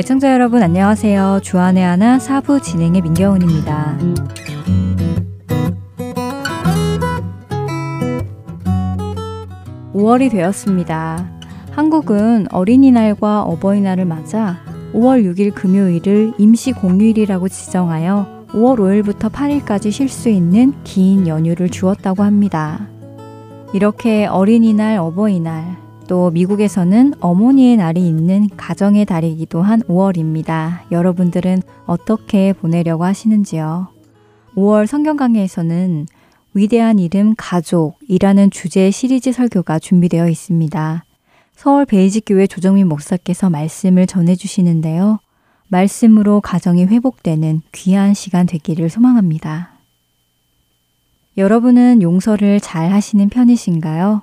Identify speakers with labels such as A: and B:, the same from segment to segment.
A: 애청자 여러분 안녕하세요. 주안의 하나 사부 진행의 민경훈입니다. 5월이 되었습니다. 한국은 어린이날과 어버이날을 맞아 5월 6일 금요일을 임시 공휴일이라고 지정하여 5월 5일부터 8일까지 쉴 수 있는 긴 연휴를 주었다고 합니다. 이렇게 어린이날, 어버이날, 또 미국에서는 어머니의 날이 있는 가정의 달이기도 한 5월입니다. 여러분들은 어떻게 보내려고 하시는지요? 5월 성경 강해에서는 위대한 이름 가족이라는 주제의 시리즈 설교가 준비되어 있습니다. 서울 베이직교회 조정민 목사께서 말씀을 전해주시는데요. 말씀으로 가정이 회복되는 귀한 시간 되기를 소망합니다. 여러분은 용서를 잘 하시는 편이신가요?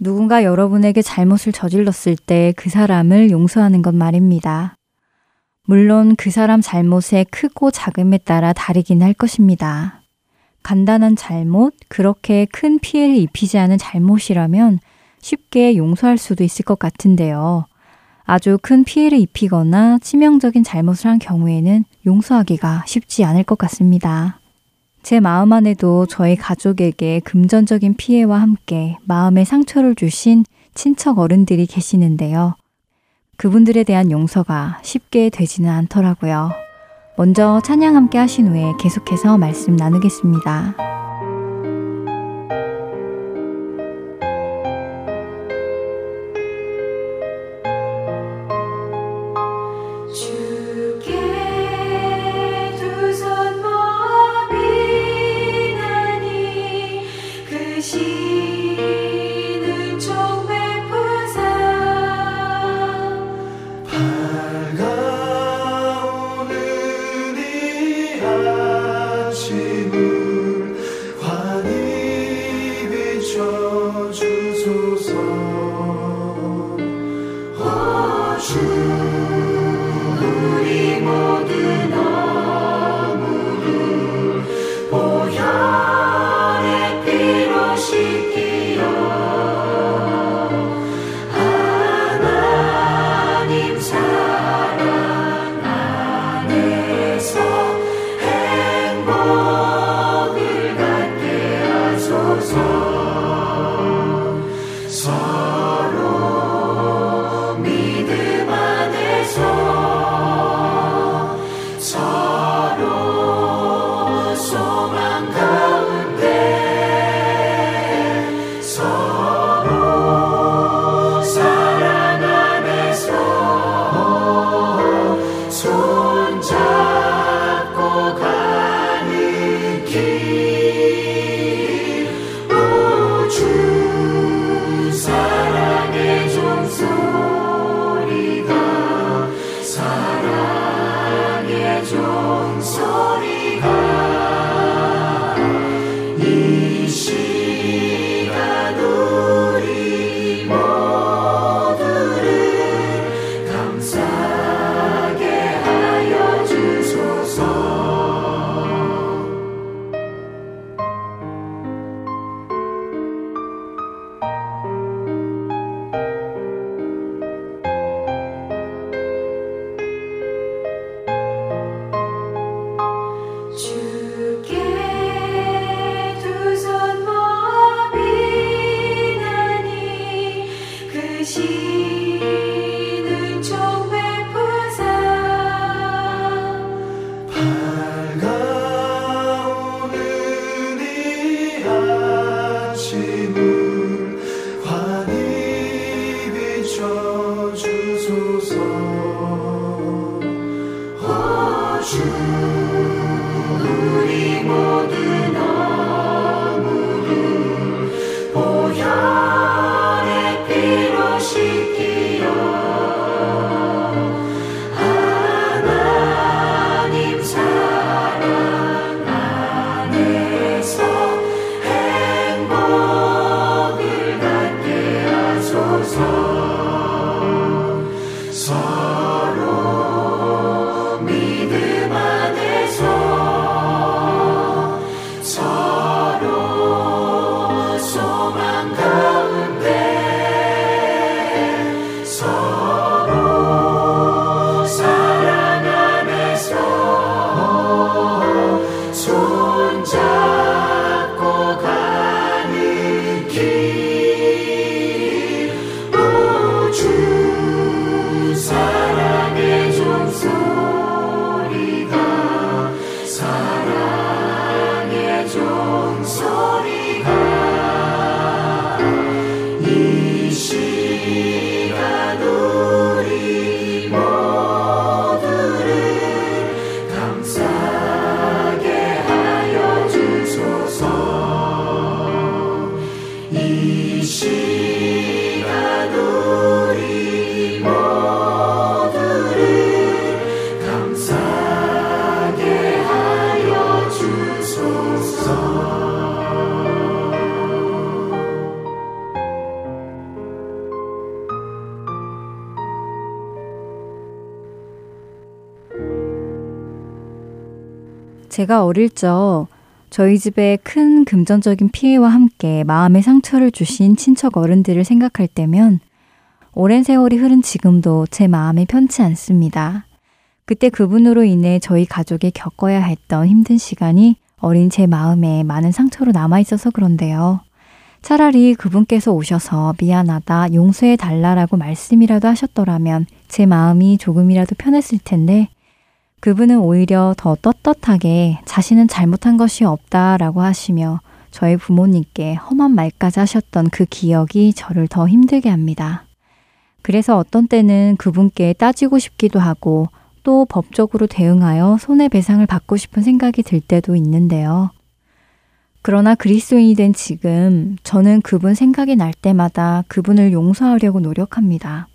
A: 누군가 여러분에게 잘못을 저질렀을 때 그 사람을 용서하는 것 말입니다. 물론 그 사람 잘못의 크고 작음에 따라 다르긴 할 것입니다. 간단한 잘못, 그렇게 큰 피해를 입히지 않은 잘못이라면 쉽게 용서할 수도 있을 것 같은데요. 아주 큰 피해를 입히거나 치명적인 잘못을 한 경우에는 용서하기가 쉽지 않을 것 같습니다. 제 마음 안에도 저희 가족에게 금전적인 피해와 함께 마음의 상처를 주신 친척 어른들이 계시는데요. 그분들에 대한 용서가 쉽게 되지는 않더라고요. 먼저 찬양 함께 하신 후에 계속해서 말씀 나누겠습니다. 제가 어릴 적 저희 집에 큰 금전적인 피해와 함께 마음의 상처를 주신 친척 어른들을 생각할 때면 오랜 세월이 흐른 지금도 제 마음이 편치 않습니다. 그때 그분으로 인해 저희 가족이 겪어야 했던 힘든 시간이 어린 제 마음에 많은 상처로 남아있어서 그런데요. 차라리 그분께서 오셔서 미안하다, 용서해 달라라고 말씀이라도 하셨더라면 제 마음이 조금이라도 편했을 텐데 그분은 오히려 더 떳떳하게 자신은 잘못한 것이 없다라고 하시며 저희 부모님께 험한 말까지 하셨던 그 기억이 저를 더 힘들게 합니다. 그래서 어떤 때는 그분께 따지고 싶기도 하고 또 법적으로 대응하여 손해배상을 받고 싶은 생각이 들 때도 있는데요. 그러나 그리스도인이 된 지금 저는 그분 생각이 날 때마다 그분을 용서하려고 노력합니다.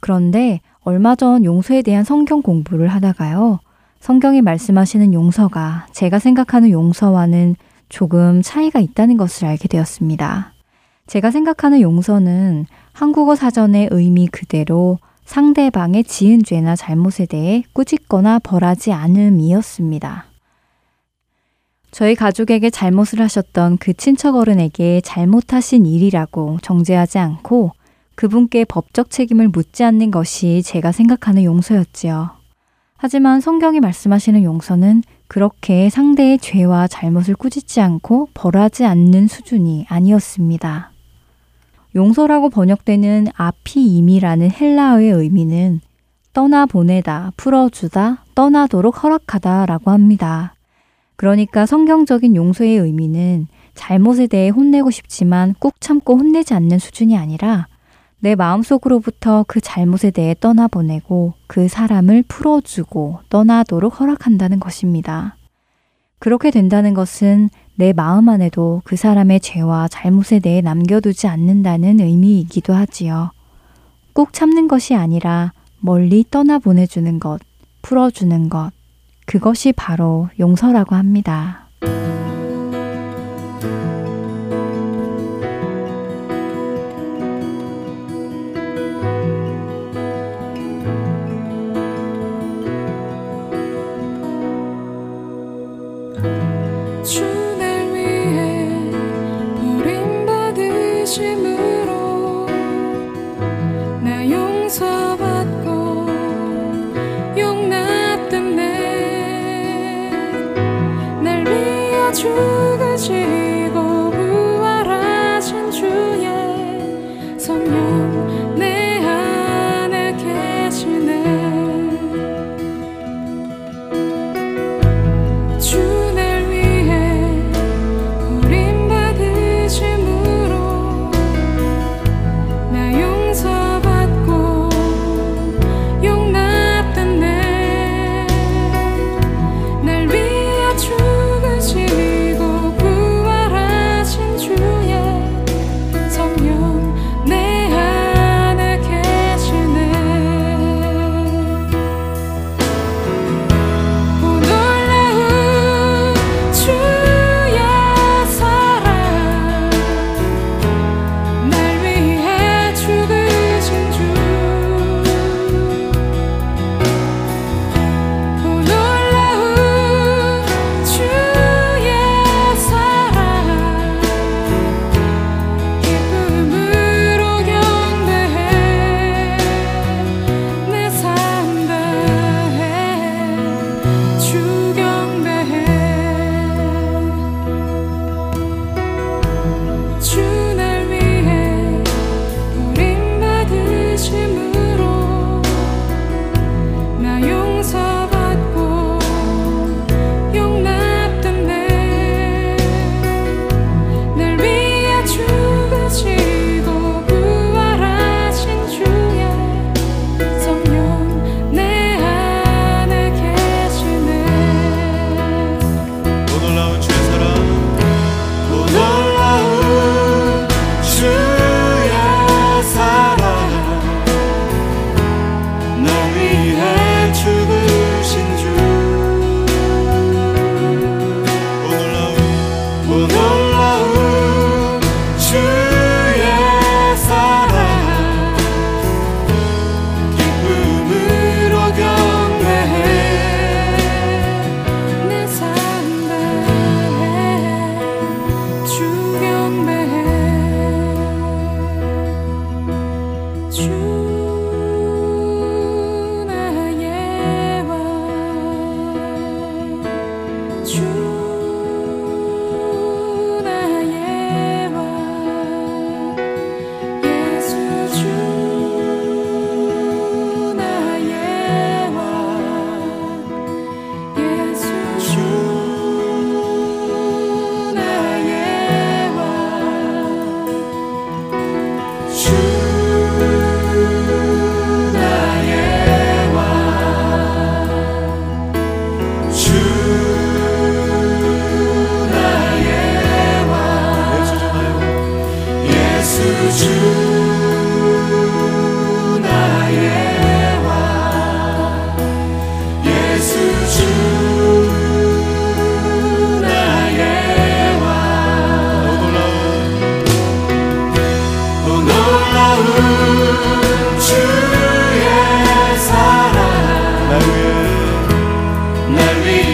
A: 그런데 얼마 전 용서에 대한 성경 공부를 하다가요. 성경이 말씀하시는 용서가 제가 생각하는 용서와는 조금 차이가 있다는 것을 알게 되었습니다. 제가 생각하는 용서는 한국어 사전의 의미 그대로 상대방의 지은 죄나 잘못에 대해 꾸짖거나 벌하지 않음이었습니다. 저희 가족에게 잘못을 하셨던 그 친척 어른에게 잘못하신 일이라고 정죄하지 않고 그분께 법적 책임을 묻지 않는 것이 제가 생각하는 용서였지요. 하지만 성경이 말씀하시는 용서는 그렇게 상대의 죄와 잘못을 꾸짖지 않고 벌하지 않는 수준이 아니었습니다. 용서라고 번역되는 아피임이라는 헬라어의 의미는 떠나보내다, 풀어주다, 떠나도록 허락하다 라고 합니다. 그러니까 성경적인 용서의 의미는 잘못에 대해 혼내고 싶지만 꾹 참고 혼내지 않는 수준이 아니라 내 마음속으로부터 그 잘못에 대해 떠나보내고 그 사람을 풀어주고 떠나도록 허락한다는 것입니다. 그렇게 된다는 것은 내 마음 안에도 그 사람의 죄와 잘못에 대해 남겨두지 않는다는 의미이기도 하지요. 꼭 참는 것이 아니라 멀리 떠나보내주는 것, 풀어주는 것, 그것이 바로 용서라고 합니다. 죽을지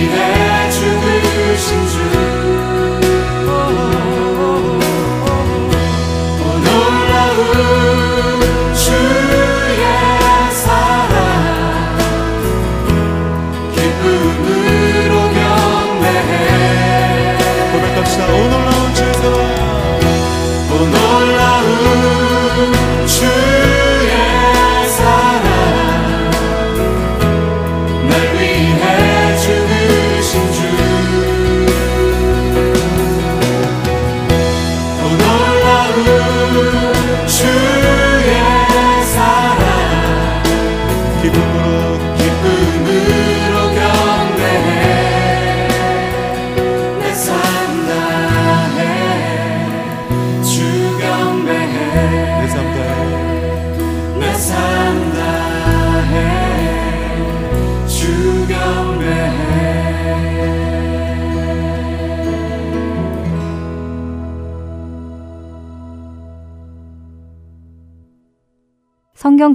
A: their tribulations. Rest.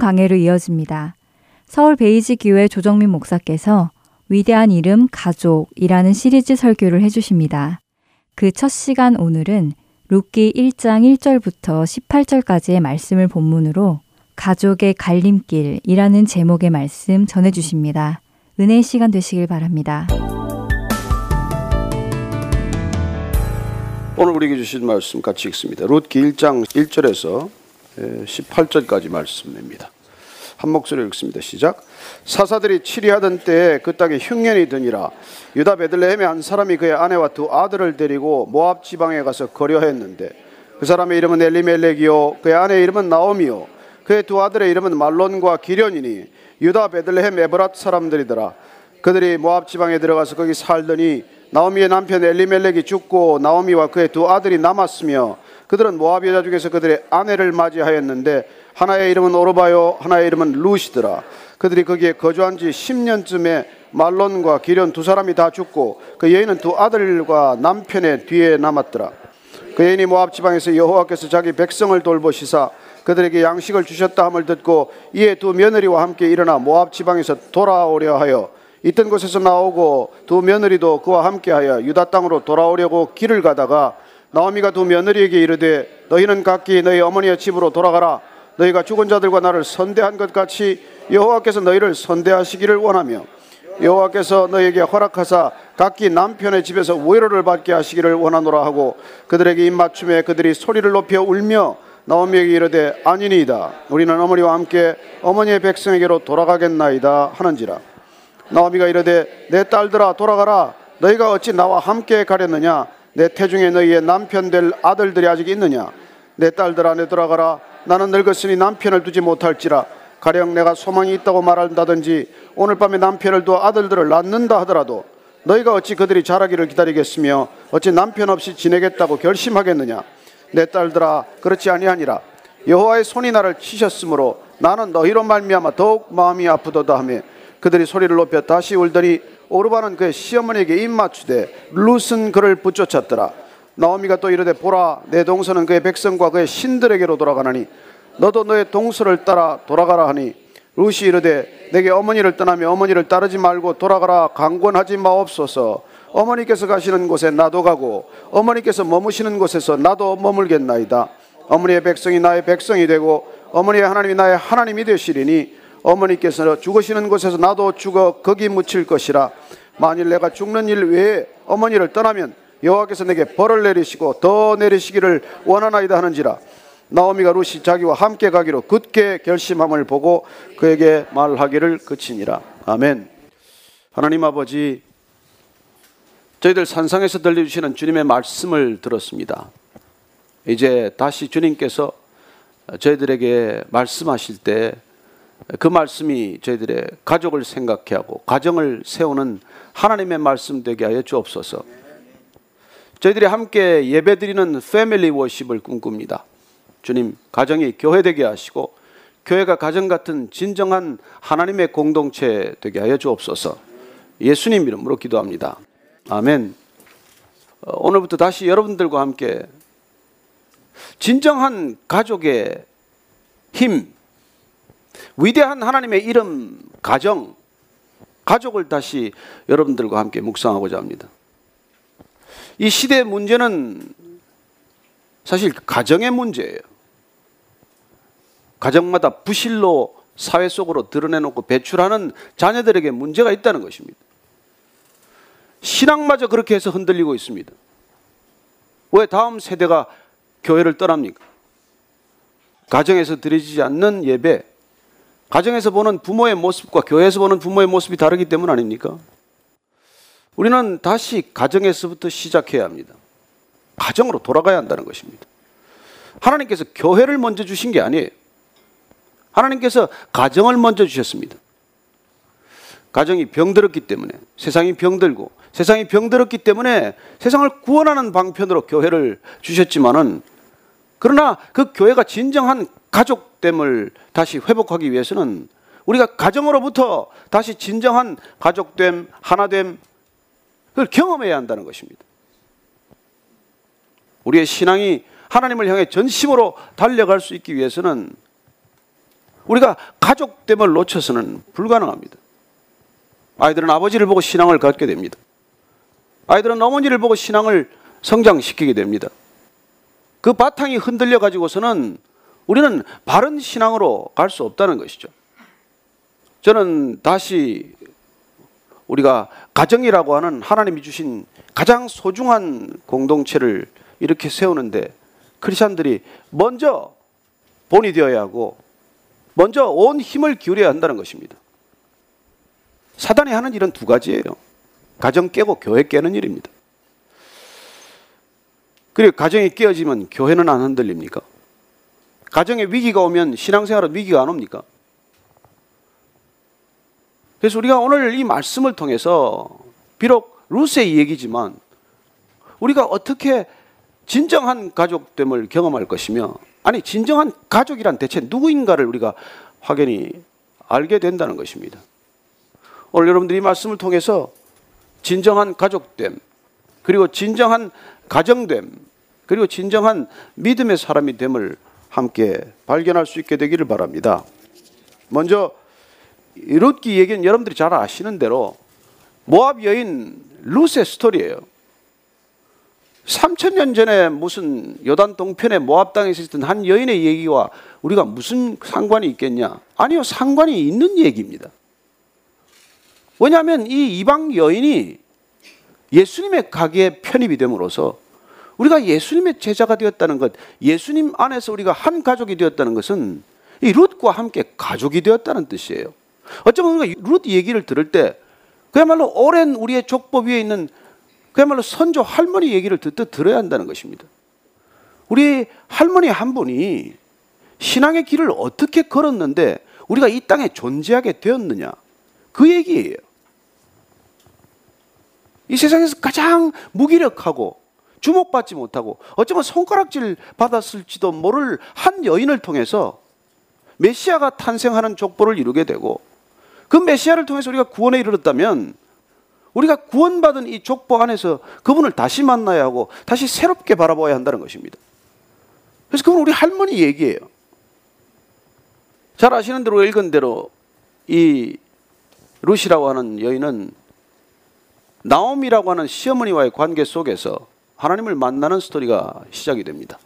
A: 강해로 이어집니다. 서울 베이지 교회 조정민 목사께서 위대한 이름 가족이라는 시리즈 설교를 해주십니다. 그 첫 시간 오늘은 룻기 1장 1절부터 18절까지의 말씀을 본문으로 가족의 갈림길이라는 제목의 말씀 전해주십니다. 은혜의 시간 되시길 바랍니다.
B: 오늘 우리에게 주신 말씀 같이 읽습니다. 룻기 1장 1절에서 18절까지 말씀입니다. 한 목소리 읽습니다. 시작. 사사들이 치리하던 때에 그 땅에 흉년이 드니라 유다 베들레헴의 한 사람이 그의 아내와 두 아들을 데리고 모압 지방에 가서 거려했는데 그 사람의 이름은 엘리멜렉이요 그의 아내의 이름은 나오미요 그의 두 아들의 이름은 말론과 기련이니 유다 베들레헴 에브랏 사람들이더라 그들이 모압 지방에 들어가서 거기 살더니 나오미의 남편 엘리멜렉이 죽고 나오미와 그의 두 아들이 남았으며 그들은 모압 여자 중에서 그들의 아내를 맞이하였는데 하나의 이름은 오르바요 하나의 이름은 루시더라. 그들이 거기에 거주한 지 10년쯤에 말론과 기련 두 사람이 다 죽고 그 여인은 두 아들과 남편의 뒤에 남았더라. 그 여인이 모압 지방에서 여호와께서 자기 백성을 돌보시사 그들에게 양식을 주셨다 함을 듣고 이에 두 며느리와 함께 일어나 모압 지방에서 돌아오려 하여 있던 곳에서 나오고 두 며느리도 그와 함께하여 유다 땅으로 돌아오려고 길을 가다가 나오미가 두 며느리에게 이르되 너희는 각기 너희 어머니의 집으로 돌아가라 너희가 죽은 자들과 나를 선대한 것 같이 여호와께서 너희를 선대하시기를 원하며 여호와께서 너희에게 허락하사 각기 남편의 집에서 위로를 받게 하시기를 원하노라 하고 그들에게 입맞춤에 그들이 소리를 높여 울며 나오미에게 이르되 아니니이다. 우리는 어머니와 함께 어머니의 백성에게로 돌아가겠나이다 하는지라. 나오미가 이르되 내 딸들아 돌아가라. 너희가 어찌 나와 함께 가렸느냐? 내 태중에 너희의 남편 될 아들들이 아직 있느냐? 내 딸들 안에 들어가라 나는 늙었으니 남편을 두지 못할지라. 가령 내가 소망이 있다고 말한다든지 오늘 밤에 남편을 두어 아들들을 낳는다 하더라도 너희가 어찌 그들이 자라기를 기다리겠으며 어찌 남편 없이 지내겠다고 결심하겠느냐? 내 딸들아 그렇지 아니하니라. 여호와의 손이 나를 치셨으므로 나는 너희로 말미암아 더욱 마음이 아프도다 하며 그들이 소리를 높여 다시 울더니 오르바는 그의 시어머니에게 입맞추되 룻은 그를 붙쫓았더라 나오미가 또 이르되 보라 내 동서는 그의 백성과 그의 신들에게로 돌아가나니 너도 너의 동서를 따라 돌아가라 하니 룻이 이르되 내게 어머니를 떠나며 어머니를 따르지 말고 돌아가라 강권하지 마옵소서. 어머니께서 가시는 곳에 나도 가고 어머니께서 머무시는 곳에서 나도 머물겠나이다. 어머니의 백성이 나의 백성이 되고 어머니의 하나님이 나의 하나님이 되시리니 어머니께서 죽으시는 곳에서 나도 죽어 거기 묻힐 것이라. 만일 내가 죽는 일 외에 어머니를 떠나면 여호와께서 내게 벌을 내리시고 더 내리시기를 원하나이다 하는지라. 나오미가 루시 자기와 함께 가기로 굳게 결심함을 보고 그에게 말하기를 그치니라. 아멘. 하나님 아버지 저희들 산상에서 들려주시는 주님의 말씀을 들었습니다. 이제 다시 주님께서 저희들에게 말씀하실 때 그 말씀이 저희들의 가족을 생각해 하고 가정을 세우는 하나님의 말씀 되게 하여 주옵소서. 저희들이 함께 예배드리는 패밀리 워십을 꿈꿉니다. 주님, 가정이 교회 되게 하시고 교회가 가정 같은 진정한 하나님의 공동체 되게 하여 주옵소서. 예수님 이름으로 기도합니다. 아멘. 어, 오늘부터 다시 여러분들과 함께 진정한 가족의 힘, 위대한 하나님의 이름, 가정, 가족을 다시 여러분들과 함께 묵상하고자 합니다. 이 시대의 문제는 사실 가정의 문제예요. 가정마다 부실로 사회 속으로 드러내놓고 배출하는 자녀들에게 문제가 있다는 것입니다. 신앙마저 그렇게 해서 흔들리고 있습니다. 왜 다음 세대가 교회를 떠납니까? 가정에서 드려지지 않는 예배, 가정에서 보는 부모의 모습과 교회에서 보는 부모의 모습이 다르기 때문 아닙니까? 우리는 다시 가정에서부터 시작해야 합니다. 가정으로 돌아가야 한다는 것입니다. 하나님께서 교회를 먼저 주신 게 아니에요. 하나님께서 가정을 먼저 주셨습니다. 가정이 병들었기 때문에 세상이 병들고 세상이 병들었기 때문에 세상을 구원하는 방편으로 교회를 주셨지만은 그러나 그 교회가 진정한 가족됨을 다시 회복하기 위해서는 우리가 가정으로부터 다시 진정한 가족됨, 하나됨, 그걸 경험해야 한다는 것입니다. 우리의 신앙이 하나님을 향해 전심으로 달려갈 수 있기 위해서는 우리가 가족됨을 놓쳐서는 불가능합니다. 아이들은 아버지를 보고 신앙을 갖게 됩니다. 아이들은 어머니를 보고 신앙을 성장시키게 됩니다. 그 바탕이 흔들려 가지고서는 우리는 바른 신앙으로 갈 수 없다는 것이죠. 저는 다시 우리가 가정이라고 하는 하나님이 주신 가장 소중한 공동체를 이렇게 세우는데 크리스천들이 먼저 본이 되어야 하고 먼저 온 힘을 기울여야 한다는 것입니다. 사단이 하는 일은 두 가지예요. 가정 깨고 교회 깨는 일입니다. 그리고 가정이 깨어지면 교회는 안 흔들립니까? 가정에 위기가 오면 신앙생활은 위기가 안 옵니까? 그래서 우리가 오늘 이 말씀을 통해서 비록 루스의 얘기지만 우리가 어떻게 진정한 가족됨을 경험할 것이며 아니 진정한 가족이란 대체 누구인가를 우리가 확연히 알게 된다는 것입니다. 오늘 여러분들이 말씀을 통해서 진정한 가족됨 그리고 진정한 가정됨 그리고 진정한 믿음의 사람이 됨을 함께 발견할 수 있게 되기를 바랍니다. 먼저 룻기 얘기는 여러분들이 잘 아시는 대로 모압 여인 룻의 스토리예요. 3천 년 전에 무슨 요단 동편의 모압 땅에 있었던 한 여인의 얘기와 우리가 무슨 상관이 있겠냐? 아니요, 상관이 있는 얘기입니다. 왜냐하면 이 이방 여인이 예수님의 가게에 편입이 됨으로써 우리가 예수님의 제자가 되었다는 것, 예수님 안에서 우리가 한 가족이 되었다는 것은 이 룻과 함께 가족이 되었다는 뜻이에요. 어쩌면 우리가 룻 얘기를 들을 때 그야말로 오랜 우리의 족보 위에 있는 그야말로 선조 할머니 얘기를 듣듯 들어야 한다는 것입니다. 우리 할머니 한 분이 신앙의 길을 어떻게 걸었는데 우리가 이 땅에 존재하게 되었느냐 그 얘기예요. 이 세상에서 가장 무기력하고 주목받지 못하고 어쩌면 손가락질 받았을지도 모를 한 여인을 통해서 메시아가 탄생하는 족보를 이루게 되고 그 메시아를 통해서 우리가 구원에 이르렀다면 우리가 구원받은 이 족보 안에서 그분을 다시 만나야 하고 다시 새롭게 바라봐야 한다는 것입니다. 그래서 그건 우리 할머니 얘기예요. 잘 아시는 대로 읽은 대로 이 루시라고 하는 여인은 나옴이라고 하는 시어머니와의 관계 속에서 하나님을 만나는 스토리가 시작이 됩니다.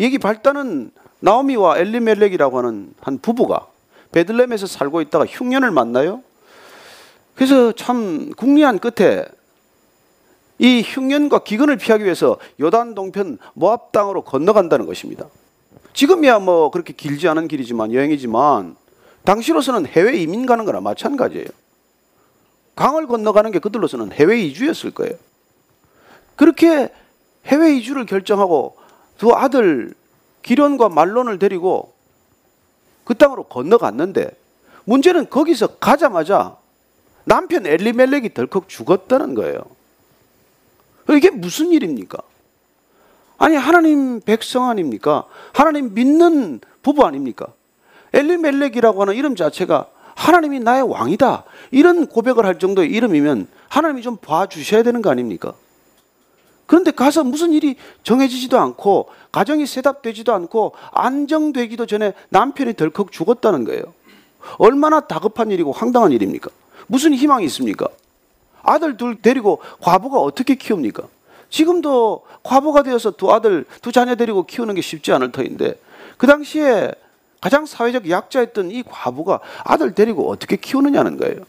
B: 얘기 발단은 나오미와 엘리멜렉이라고 하는 한 부부가 베들렘에서 살고 있다가 흉년을 만나요. 그래서 참 궁리한 끝에 이 흉년과 기근을 피하기 위해서 요단 동편 모압 땅으로 건너간다는 것입니다. 지금이야 뭐 그렇게 길지 않은 길이지만 여행이지만 당시로서는 해외 이민 가는 거나 마찬가지예요. 강을 건너가는 게 그들로서는 해외 이주였을 거예요. 그렇게 해외 이주를 결정하고 두 아들 기련과 말론을 데리고 그 땅으로 건너갔는데 문제는 거기서 가자마자 남편 엘리멜렉이 덜컥 죽었다는 거예요. 이게 무슨 일입니까? 아니 하나님 백성 아닙니까? 하나님 믿는 부부 아닙니까? 엘리멜렉이라고 하는 이름 자체가 하나님이 나의 왕이다. 이런 고백을 할 정도의 이름이면 하나님이 좀 봐주셔야 되는 거 아닙니까? 그런데 가서 무슨 일이 정해지지도 않고 가정이 셋업되지도 않고 안정되기도 전에 남편이 덜컥 죽었다는 거예요. 얼마나 다급한 일이고 황당한 일입니까? 무슨 희망이 있습니까? 아들 둘 데리고 과부가 어떻게 키웁니까? 지금도 과부가 되어서 두 아들, 두 자녀 데리고 키우는 게 쉽지 않을 터인데 그 당시에 가장 사회적 약자였던 이 과부가 아들 데리고 어떻게 키우느냐는 거예요.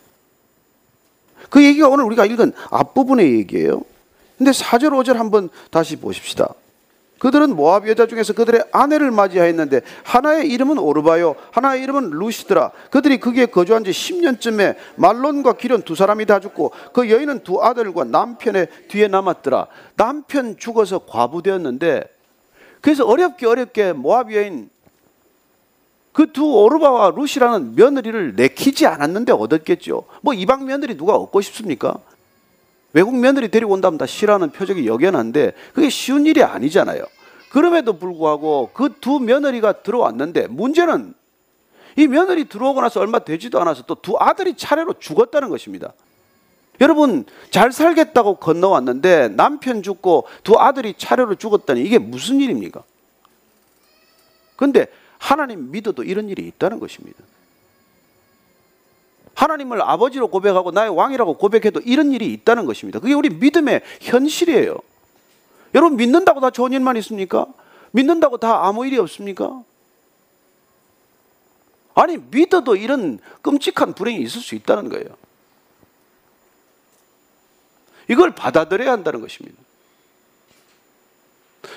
B: 그 얘기가 오늘 우리가 읽은 앞부분의 얘기예요. 근데 4절 5절 한번 다시 보십시다. 그들은 모압 여자 중에서 그들의 아내를 맞이하였는데 하나의 이름은 오르바요 하나의 이름은 루시드라. 그들이 거기에 거주한 지 10년쯤에 말론과 기련 두 사람이 다 죽고 그 여인은 두 아들과 남편의 뒤에 남았더라. 남편 죽어서 과부되었는데 그래서 어렵게 어렵게 모압 여인 그 두 오르바와 루시라는 며느리를 내키지 않았는데 얻었겠죠. 뭐 이방 며느리 누가 얻고 싶습니까 외국 며느리 데리고 온다면 다 싫어하는 표적이 역연한데 그게 쉬운 일이 아니잖아요. 그럼에도 불구하고 그 두 며느리가 들어왔는데 문제는 이 며느리 들어오고 나서 얼마 되지도 않아서 또 두 아들이 차례로 죽었다는 것입니다. 여러분 잘 살겠다고 건너왔는데 남편 죽고 두 아들이 차례로 죽었다니 이게 무슨 일입니까? 근데 하나님 믿어도 이런 일이 있다는 것입니다. 하나님을 아버지로 고백하고 나의 왕이라고 고백해도 이런 일이 있다는 것입니다. 그게 우리 믿음의 현실이에요. 여러분 믿는다고 다 좋은 일만 있습니까? 믿는다고 다 아무 일이 없습니까? 아니 믿어도 이런 끔찍한 불행이 있을 수 있다는 거예요. 이걸 받아들여야 한다는 것입니다.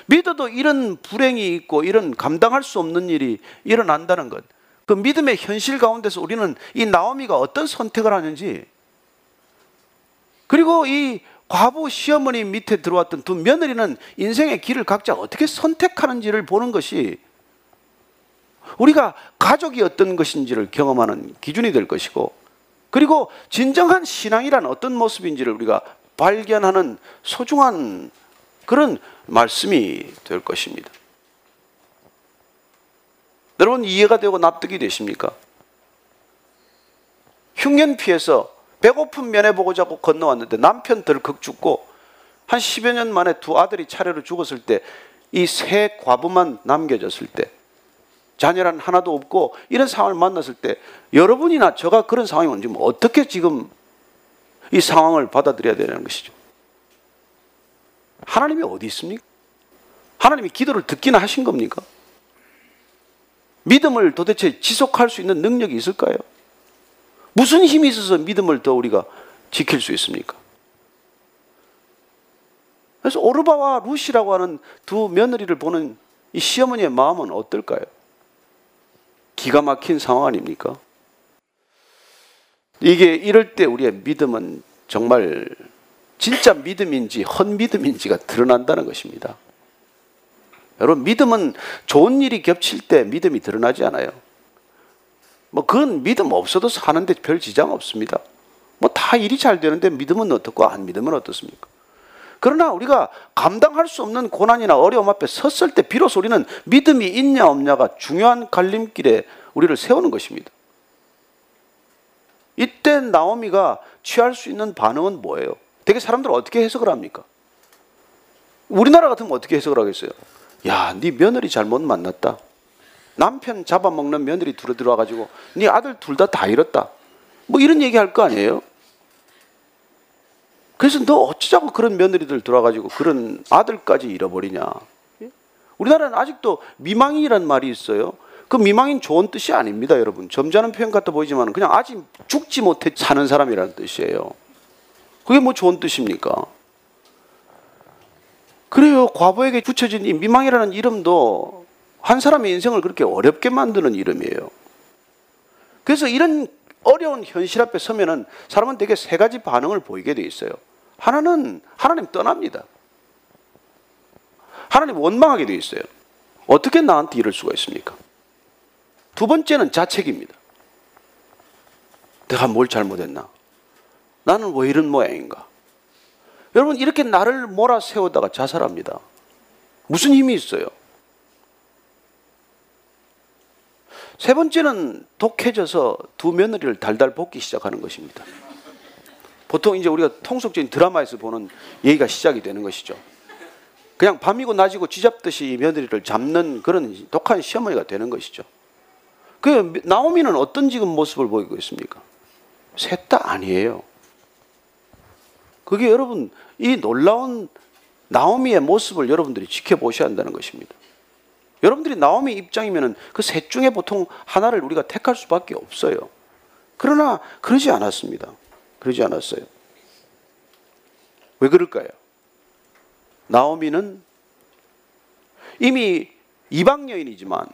B: 믿어도 이런 불행이 있고 이런 감당할 수 없는 일이 일어난다는 것. 그 믿음의 현실 가운데서 우리는 이 나오미가 어떤 선택을 하는지 그리고 이 과부 시어머니 밑에 들어왔던 두 며느리는 인생의 길을 각자 어떻게 선택하는지를 보는 것이 우리가 가족이 어떤 것인지를 경험하는 기준이 될 것이고 그리고 진정한 신앙이란 어떤 모습인지를 우리가 발견하는 소중한 그런 말씀이 될 것입니다. 여러분 이해가 되고 납득이 되십니까? 흉년 피해서 배고픈 면회 보고 자고 건너왔는데 남편 덜컥 죽고 한 10여 년 만에 두 아들이 차례로 죽었을 때 이 세 과부만 남겨졌을 때 자녀란 하나도 없고 이런 상황을 만났을 때 여러분이나 저가 그런 상황이 온지 뭐 어떻게 지금 이 상황을 받아들여야 되는 것이죠. 하나님이 어디 있습니까? 하나님이 기도를 듣기나 하신 겁니까? 믿음을 도대체 지속할 수 있는 능력이 있을까요? 무슨 힘이 있어서 믿음을 더 우리가 지킬 수 있습니까? 그래서 오르바와 루시라고 하는 두 며느리를 보는 이 시어머니의 마음은 어떨까요? 기가 막힌 상황 아닙니까? 이게 이럴 때 우리의 믿음은 정말 진짜 믿음인지 헛 믿음인지가 드러난다는 것입니다. 여러분 믿음은 좋은 일이 겹칠 때 믿음이 드러나지 않아요. 뭐 그건 믿음 없어도 사는데 별 지장 없습니다. 뭐 다 일이 잘 되는데 믿음은 어떻고 안 믿음은 어떻습니까? 그러나 우리가 감당할 수 없는 고난이나 어려움 앞에 섰을 때 비로소 우리는 믿음이 있냐 없냐가 중요한 갈림길에 우리를 세우는 것입니다. 이때 나오미가 취할 수 있는 반응은 뭐예요? 되게 사람들은 어떻게 해석을 합니까? 우리나라 같으면 어떻게 해석을 하겠어요? 야, 네 며느리 잘못 만났다. 남편 잡아먹는 며느리 들어 들어와 가지고 네 아들 둘다다 잃었다. 뭐 이런 얘기 할 거 아니에요? 그래서 너 어쩌자고 그런 며느리들 들어와가지고 그런 아들까지 잃어버리냐? 우리나라는 아직도 미망인이란 말이 있어요. 그 미망인 좋은 뜻이 아닙니다, 여러분. 점잖은 표현 같아 보이지만 그냥 아직 죽지 못해 사는 사람이라는 뜻이에요. 그게 뭐 좋은 뜻입니까? 그래요. 과부에게 붙여진 이 미망이라는 이름도 한 사람의 인생을 그렇게 어렵게 만드는 이름이에요. 그래서 이런 어려운 현실 앞에 서면은 사람은 되게 세 가지 반응을 보이게 돼 있어요. 하나는 하나님 떠납니다. 하나님 원망하게 돼 있어요. 어떻게 나한테 이럴 수가 있습니까? 두 번째는 자책입니다. 내가 뭘 잘못했나? 나는 왜 이런 모양인가? 여러분 이렇게 나를 몰아 세우다가 자살합니다. 무슨 힘이 있어요? 세 번째는 독해져서 두 며느리를 달달 볶기 시작하는 것입니다. 보통 이제 우리가 통속적인 드라마에서 보는 얘기가 시작이 되는 것이죠. 그냥 밤이고 낮이고 쥐잡듯이 며느리를 잡는 그런 독한 시어머니가 되는 것이죠. 그 나오미는 어떤 지금 모습을 보이고 있습니까? 셋 다 아니에요. 그게 여러분 이 놀라운 나오미의 모습을 여러분들이 지켜보셔야 한다는 것입니다. 여러분들이 나오미 입장이면 그 셋 중에 보통 하나를 우리가 택할 수밖에 없어요. 그러나 그러지 않았습니다. 그러지 않았어요. 왜 그럴까요? 나오미는 이미 이방 여인이지만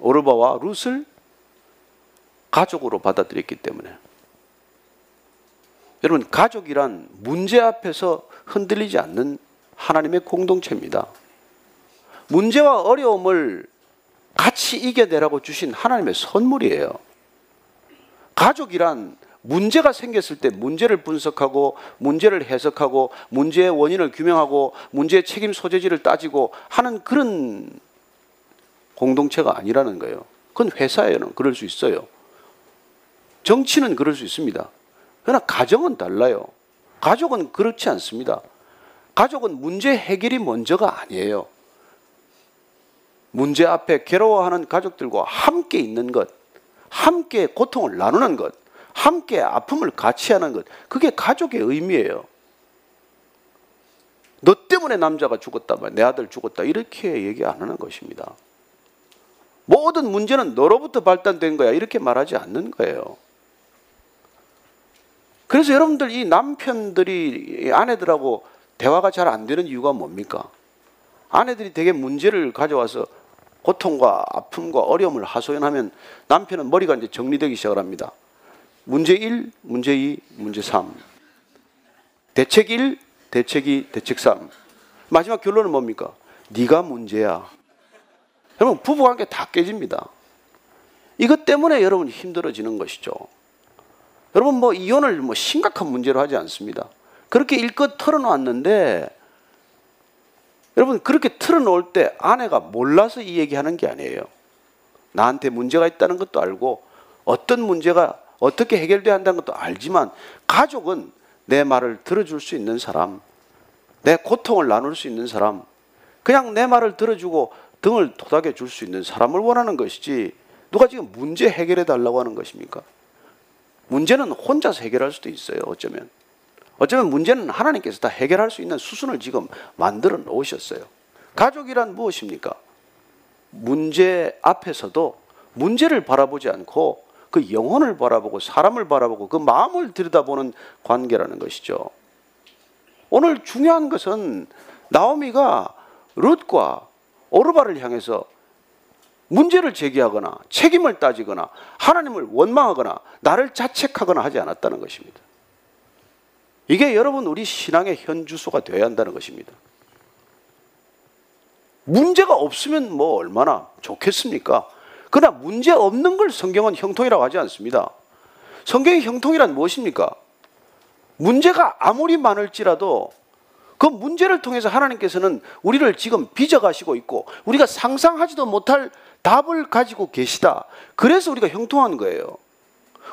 B: 오르바와 룻을 가족으로 받아들였기 때문에 여러분 가족이란 문제 앞에서 흔들리지 않는 하나님의 공동체입니다. 문제와 어려움을 같이 이겨내라고 주신 하나님의 선물이에요. 가족이란 문제가 생겼을 때 문제를 분석하고 문제를 해석하고 문제의 원인을 규명하고 문제의 책임 소재지를 따지고 하는 그런 공동체가 아니라는 거예요. 그건 회사에는 그럴 수 있어요. 정치는 그럴 수 있습니다. 그러나 가정은 달라요. 가족은 그렇지 않습니다. 가족은 문제 해결이 먼저가 아니에요. 문제 앞에 괴로워하는 가족들과 함께 있는 것, 함께 고통을 나누는 것, 함께 아픔을 같이 하는 것, 그게 가족의 의미예요. 너 때문에 남자가 죽었다, 내 아들 죽었다, 이렇게 얘기 안 하는 것입니다. 모든 문제는 너로부터 발단된 거야, 이렇게 말하지 않는 거예요. 그래서 여러분들 이 남편들이 아내들하고 대화가 잘 안 되는 이유가 뭡니까? 아내들이 되게 문제를 가져와서 고통과 아픔과 어려움을 하소연하면 남편은 머리가 이제 정리되기 시작을 합니다. 문제 1, 문제 2, 문제 3. 대책 1, 대책 2, 대책 3. 마지막 결론은 뭡니까? 네가 문제야. 여러분 부부 관계 다 깨집니다. 이것 때문에 여러분 힘들어지는 것이죠. 여러분 뭐 이혼을 뭐 심각한 문제로 하지 않습니다. 그렇게 일껏 털어놨는데 여러분 그렇게 틀어놓을 때 아내가 몰라서 이 얘기하는 게 아니에요. 나한테 문제가 있다는 것도 알고 어떤 문제가 어떻게 해결돼야 한다는 것도 알지만 가족은 내 말을 들어줄 수 있는 사람, 내 고통을 나눌 수 있는 사람, 그냥 내 말을 들어주고 등을 도닥여 줄 수 있는 사람을 원하는 것이지 누가 지금 문제 해결해 달라고 하는 것입니까? 문제는 혼자서 해결할 수도 있어요. 어쩌면. 어쩌면 문제는 하나님께서 다 해결할 수 있는 수순을 지금 만들어 놓으셨어요. 가족이란 무엇입니까? 문제 앞에서도 문제를 바라보지 않고 그 영혼을 바라보고 사람을 바라보고 그 마음을 들여다보는 관계라는 것이죠. 오늘 중요한 것은 나오미가 룻과 오르바를 향해서 문제를 제기하거나 책임을 따지거나 하나님을 원망하거나 나를 자책하거나 하지 않았다는 것입니다. 이게 여러분 우리 신앙의 현주소가 되어야 한다는 것입니다. 문제가 없으면 뭐 얼마나 좋겠습니까? 그러나 문제 없는 걸 성경은 형통이라고 하지 않습니다. 성경의 형통이란 무엇입니까? 문제가 아무리 많을지라도 그 문제를 통해서 하나님께서는 우리를 지금 빚어가시고 있고 우리가 상상하지도 못할 답을 가지고 계시다. 그래서 우리가 형통한 거예요.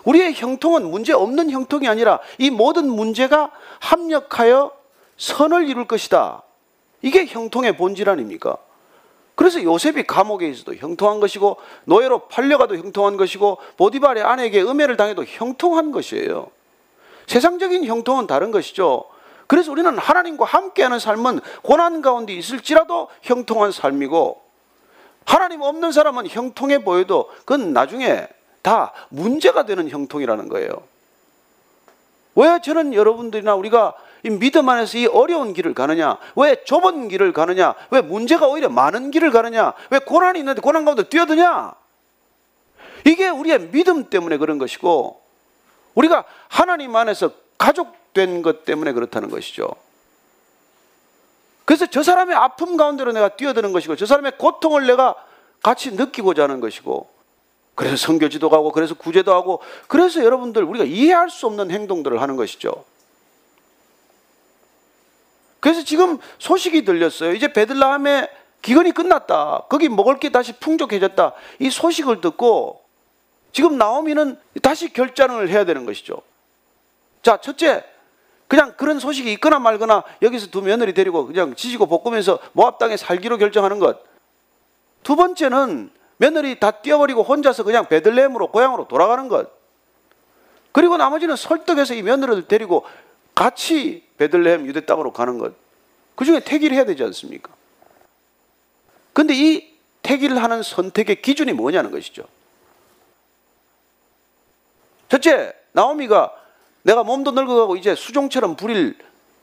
B: 우리의 형통은 문제 없는 형통이 아니라 이 모든 문제가 합력하여 선을 이룰 것이다. 이게 형통의 본질 아닙니까? 그래서 요셉이 감옥에 있어도 형통한 것이고 노예로 팔려가도 형통한 것이고 보디발의 아내에게 음해를 당해도 형통한 것이에요. 세상적인 형통은 다른 것이죠. 그래서 우리는 하나님과 함께하는 삶은 고난 가운데 있을지라도 형통한 삶이고 하나님 없는 사람은 형통해 보여도 그건 나중에 다 문제가 되는 형통이라는 거예요. 왜 저는 여러분들이나 우리가 이 믿음 안에서 이 어려운 길을 가느냐? 왜 좁은 길을 가느냐? 왜 문제가 오히려 많은 길을 가느냐? 왜 고난이 있는데 고난 가운데 뛰어드냐? 이게 우리의 믿음 때문에 그런 것이고 우리가 하나님 안에서 가족된 것 때문에 그렇다는 것이죠. 그래서 저 사람의 아픔 가운데로 내가 뛰어드는 것이고 저 사람의 고통을 내가 같이 느끼고자 하는 것이고 그래서 성교지도 가고 그래서 구제도 하고 그래서 여러분들 우리가 이해할 수 없는 행동들을 하는 것이죠. 그래서 지금 소식이 들렸어요. 이제 베들라함의 기근이 끝났다. 거기 먹을 게 다시 풍족해졌다. 이 소식을 듣고 지금 나오미는 다시 결단을 해야 되는 것이죠. 자, 첫째, 그냥 그런 소식이 있거나 말거나 여기서 두 며느리 데리고 그냥 지지고 볶으면서 모압 땅에 살기로 결정하는 것. 두 번째는 며느리 다 띄어버리고 혼자서 그냥 베들레헴으로 고향으로 돌아가는 것. 그리고 나머지는 설득해서 이 며느리를 데리고 같이 베들레헴 유대 땅으로 가는 것. 그 중에 태기를 해야 되지 않습니까? 근데 이 태기를 하는 선택의 기준이 뭐냐는 것이죠. 첫째, 나오미가 내가 몸도 늙어가고 이제 수종처럼 부릴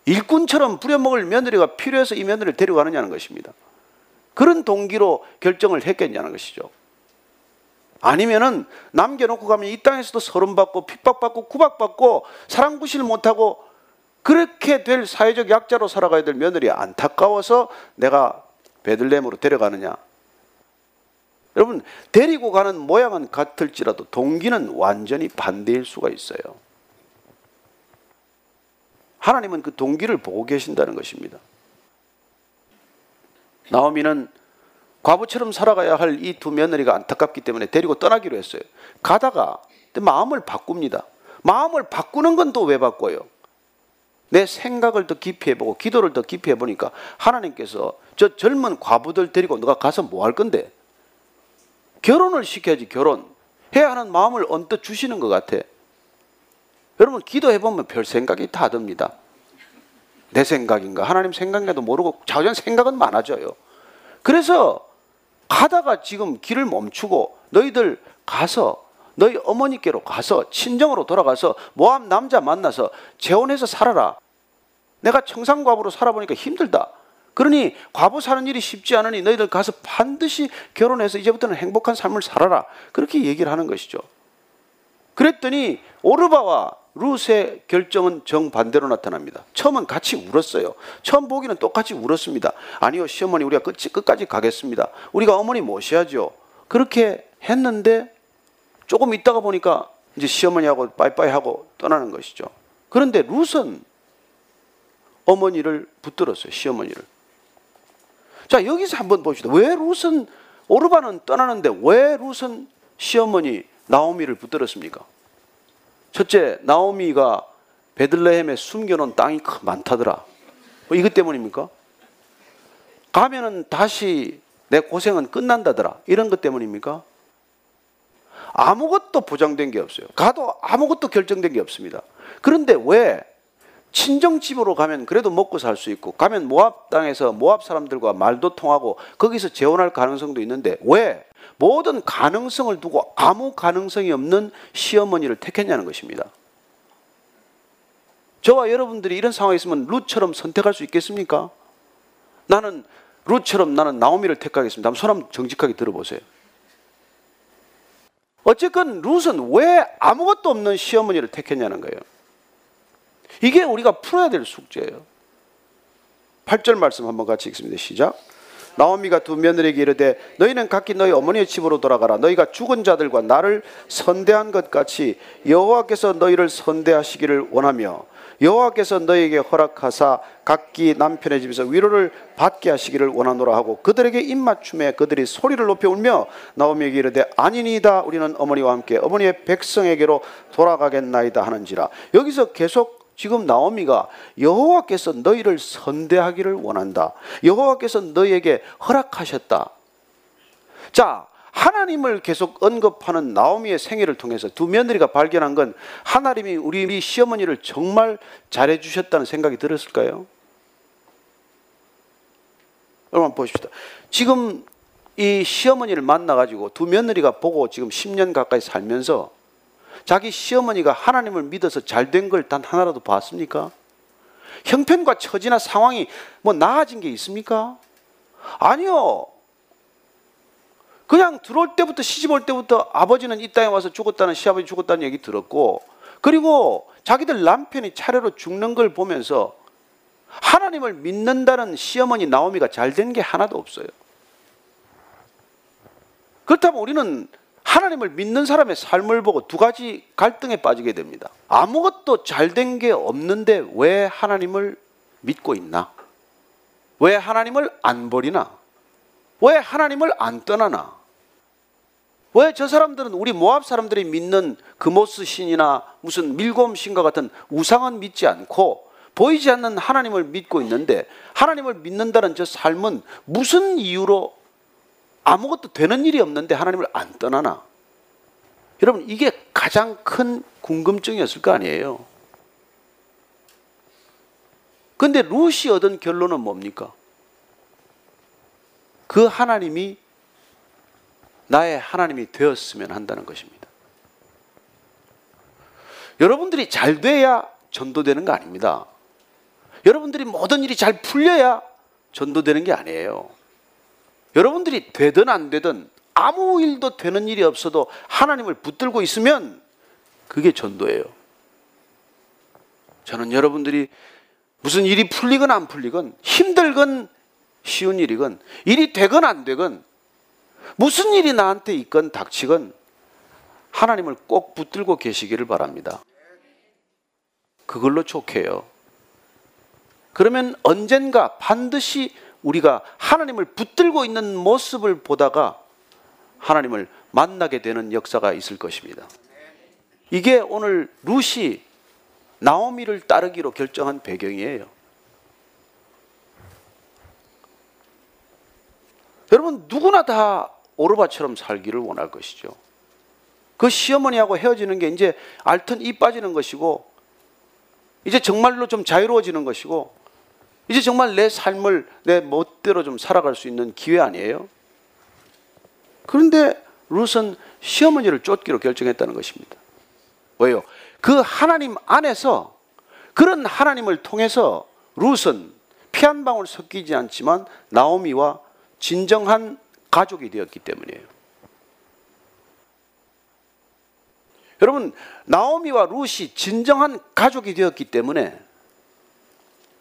B: 일꾼처럼 부려먹을 며느리가 필요해서 이 며느리를 데려가느냐는 것입니다. 그런 동기로 결정을 했겠냐는 것이죠. 아니면은 남겨놓고 가면 이 땅에서도 서름받고 핍박받고 구박받고 사랑 구실 못하고 그렇게 될 사회적 약자로 살아가야 될 며느리 안타까워서 내가 베들렘으로 데려가느냐. 여러분 데리고 가는 모양은 같을지라도 동기는 완전히 반대일 수가 있어요. 하나님은 그 동기를 보고 계신다는 것입니다. 나오미는 과부처럼 살아가야 할 이 두 며느리가 안타깝기 때문에 데리고 떠나기로 했어요. 가다가 마음을 바꿉니다. 마음을 바꾸는 건 또 왜 바꿔요? 내 생각을 더 깊이 해보고 기도를 더 깊이 해보니까 하나님께서 저 젊은 과부들 데리고 너가 가서 뭐 할 건데? 결혼을 시켜야지 결혼. 해야 하는 마음을 언뜻 주시는 것 같아. 여러분 기도해보면 별 생각이 다 듭니다. 내 생각인가 하나님 생각인가도 모르고 자연 생각은 많아져요. 그래서 가다가 지금 길을 멈추고 너희들 가서 너희 어머니께로 가서 친정으로 돌아가서 모함 남자 만나서 재혼해서 살아라. 내가 청산과부로 살아보니까 힘들다. 그러니 과부 사는 일이 쉽지 않으니 너희들 가서 반드시 결혼해서 이제부터는 행복한 삶을 살아라. 그렇게 얘기를 하는 것이죠. 그랬더니 오르바와 룻의 결정은 정반대로 나타납니다. 처음은 같이 울었어요. 처음 보기는 똑같이 울었습니다. 아니요, 시어머니 우리가 끝, 끝까지 가겠습니다. 우리가 어머니 모셔야죠. 그렇게 했는데 조금 있다가 보니까 이제 시어머니하고 빠이빠이 하고 떠나는 것이죠. 그런데 룻은 어머니를 붙들었어요. 시어머니를. 자, 여기서 한번 봅시다. 왜 룻은 오르바는 떠나는데 왜 룻은 시어머니 나오미를 붙들었습니까? 첫째, 나오미가 베들레헴에 숨겨놓은 땅이 많다더라. 뭐 이것 때문입니까? 가면은 다시 내 고생은 끝난다더라. 이런 것 때문입니까? 아무것도 보장된 게 없어요. 가도 아무것도 결정된 게 없습니다. 그런데 왜 친정 집으로 가면 그래도 먹고 살 수 있고 가면 모압 땅에서 모압 사람들과 말도 통하고 거기서 재혼할 가능성도 있는데 왜 모든 가능성을 두고 아무 가능성이 없는 시어머니를 택했냐는 것입니다. 저와 여러분들이 이런 상황에 있으면 룻처럼 선택할 수 있겠습니까? 나는 룻처럼 나는 나오미를 택하겠습니다. 한번 손 한번 정직하게 들어보세요. 어쨌건 룻은 왜 아무것도 없는 시어머니를 택했냐는 거예요. 이게 우리가 풀어야 될 숙제예요. 8절 말씀 한번 같이 읽습니다. 시작. 나오미가 두 며느리에게 이르되 너희는 각기 너희 어머니의 집으로 돌아가라 너희가 죽은 자들과 나를 선대한 것 같이 여호와께서 너희를 선대하시기를 원하며 여호와께서 너희에게 허락하사 각기 남편의 집에서 위로를 받게 하시기를 원하노라 하고 그들에게 입맞춤에 그들이 소리를 높여 울며 나오미에게 이르되 아니니이다 우리는 어머니와 함께 어머니의 백성에게로 돌아가겠나이다 하는지라 여기서 계속 지금 나오미가 여호와께서 너희를 선대하기를 원한다. 여호와께서 너희에게 허락하셨다. 자, 하나님을 계속 언급하는 나오미의 생애를 통해서 두 며느리가 발견한 건 하나님이 우리 시어머니를 정말 잘해 주셨다는 생각이 들었을까요? 여러분 보십시다. 지금 이 시어머니를 만나 가지고 두 며느리가 보고 지금 10년 가까이 살면서 자기 시어머니가 하나님을 믿어서 잘 된 걸 단 하나라도 봤습니까? 형편과 처지나 상황이 뭐 나아진 게 있습니까? 아니요. 그냥 들어올 때부터 시집 올 때부터 아버지는 이 땅에 와서 죽었다는 시아버지 죽었다는 얘기 들었고 그리고 자기들 남편이 차례로 죽는 걸 보면서 하나님을 믿는다는 시어머니 나오미가 잘 된 게 하나도 없어요. 그렇다면 우리는 하나님을 믿는 사람의 삶을 보고 두 가지 갈등에 빠지게 됩니다. 아무것도 잘 된 게 없는데 왜 하나님을 믿고 있나? 왜 하나님을 안 버리나? 왜 하나님을 안 떠나나? 왜 저 사람들은 우리 모압 사람들이 믿는 금오스 신이나 무슨 밀곰 신과 같은 우상은 믿지 않고 보이지 않는 하나님을 믿고 있는데 하나님을 믿는다는 저 삶은 무슨 이유로 아무것도 되는 일이 없는데 하나님을 안 떠나나? 여러분, 이게 가장 큰 궁금증이었을 거 아니에요? 근데 루시 얻은 결론은 뭡니까? 그 하나님이 나의 하나님이 되었으면 한다는 것입니다. 여러분들이 잘 돼야 전도되는 거 아닙니다. 여러분들이 모든 일이 잘 풀려야 전도되는 게 아니에요. 여러분들이 되든 안 되든 아무 일도 되는 일이 없어도 하나님을 붙들고 있으면 그게 전도예요. 저는 여러분들이 무슨 일이 풀리건 안 풀리건 힘들건 쉬운 일이건 일이 되건 안 되건 무슨 일이 나한테 있건 닥치건 하나님을 꼭 붙들고 계시기를 바랍니다. 그걸로 촉해요. 그러면 언젠가 반드시 우리가 하나님을 붙들고 있는 모습을 보다가 하나님을 만나게 되는 역사가 있을 것입니다. 이게 오늘 루시 나오미를 따르기로 결정한 배경이에요. 여러분 누구나 다 오르바처럼 살기를 원할 것이죠. 그 시어머니하고 헤어지는 게 이제 알턴 이 빠지는 것이고 이제 정말로 좀 자유로워지는 것이고 이제 정말 내 삶을 내 멋대로 좀 살아갈 수 있는 기회 아니에요? 그런데 룻은 시어머니를 쫓기로 결정했다는 것입니다. 왜요? 그 하나님 안에서 그런 하나님을 통해서 룻은 피 한 방울 섞이지 않지만 나오미와 진정한 가족이 되었기 때문이에요. 여러분, 나오미와 룻이 진정한 가족이 되었기 때문에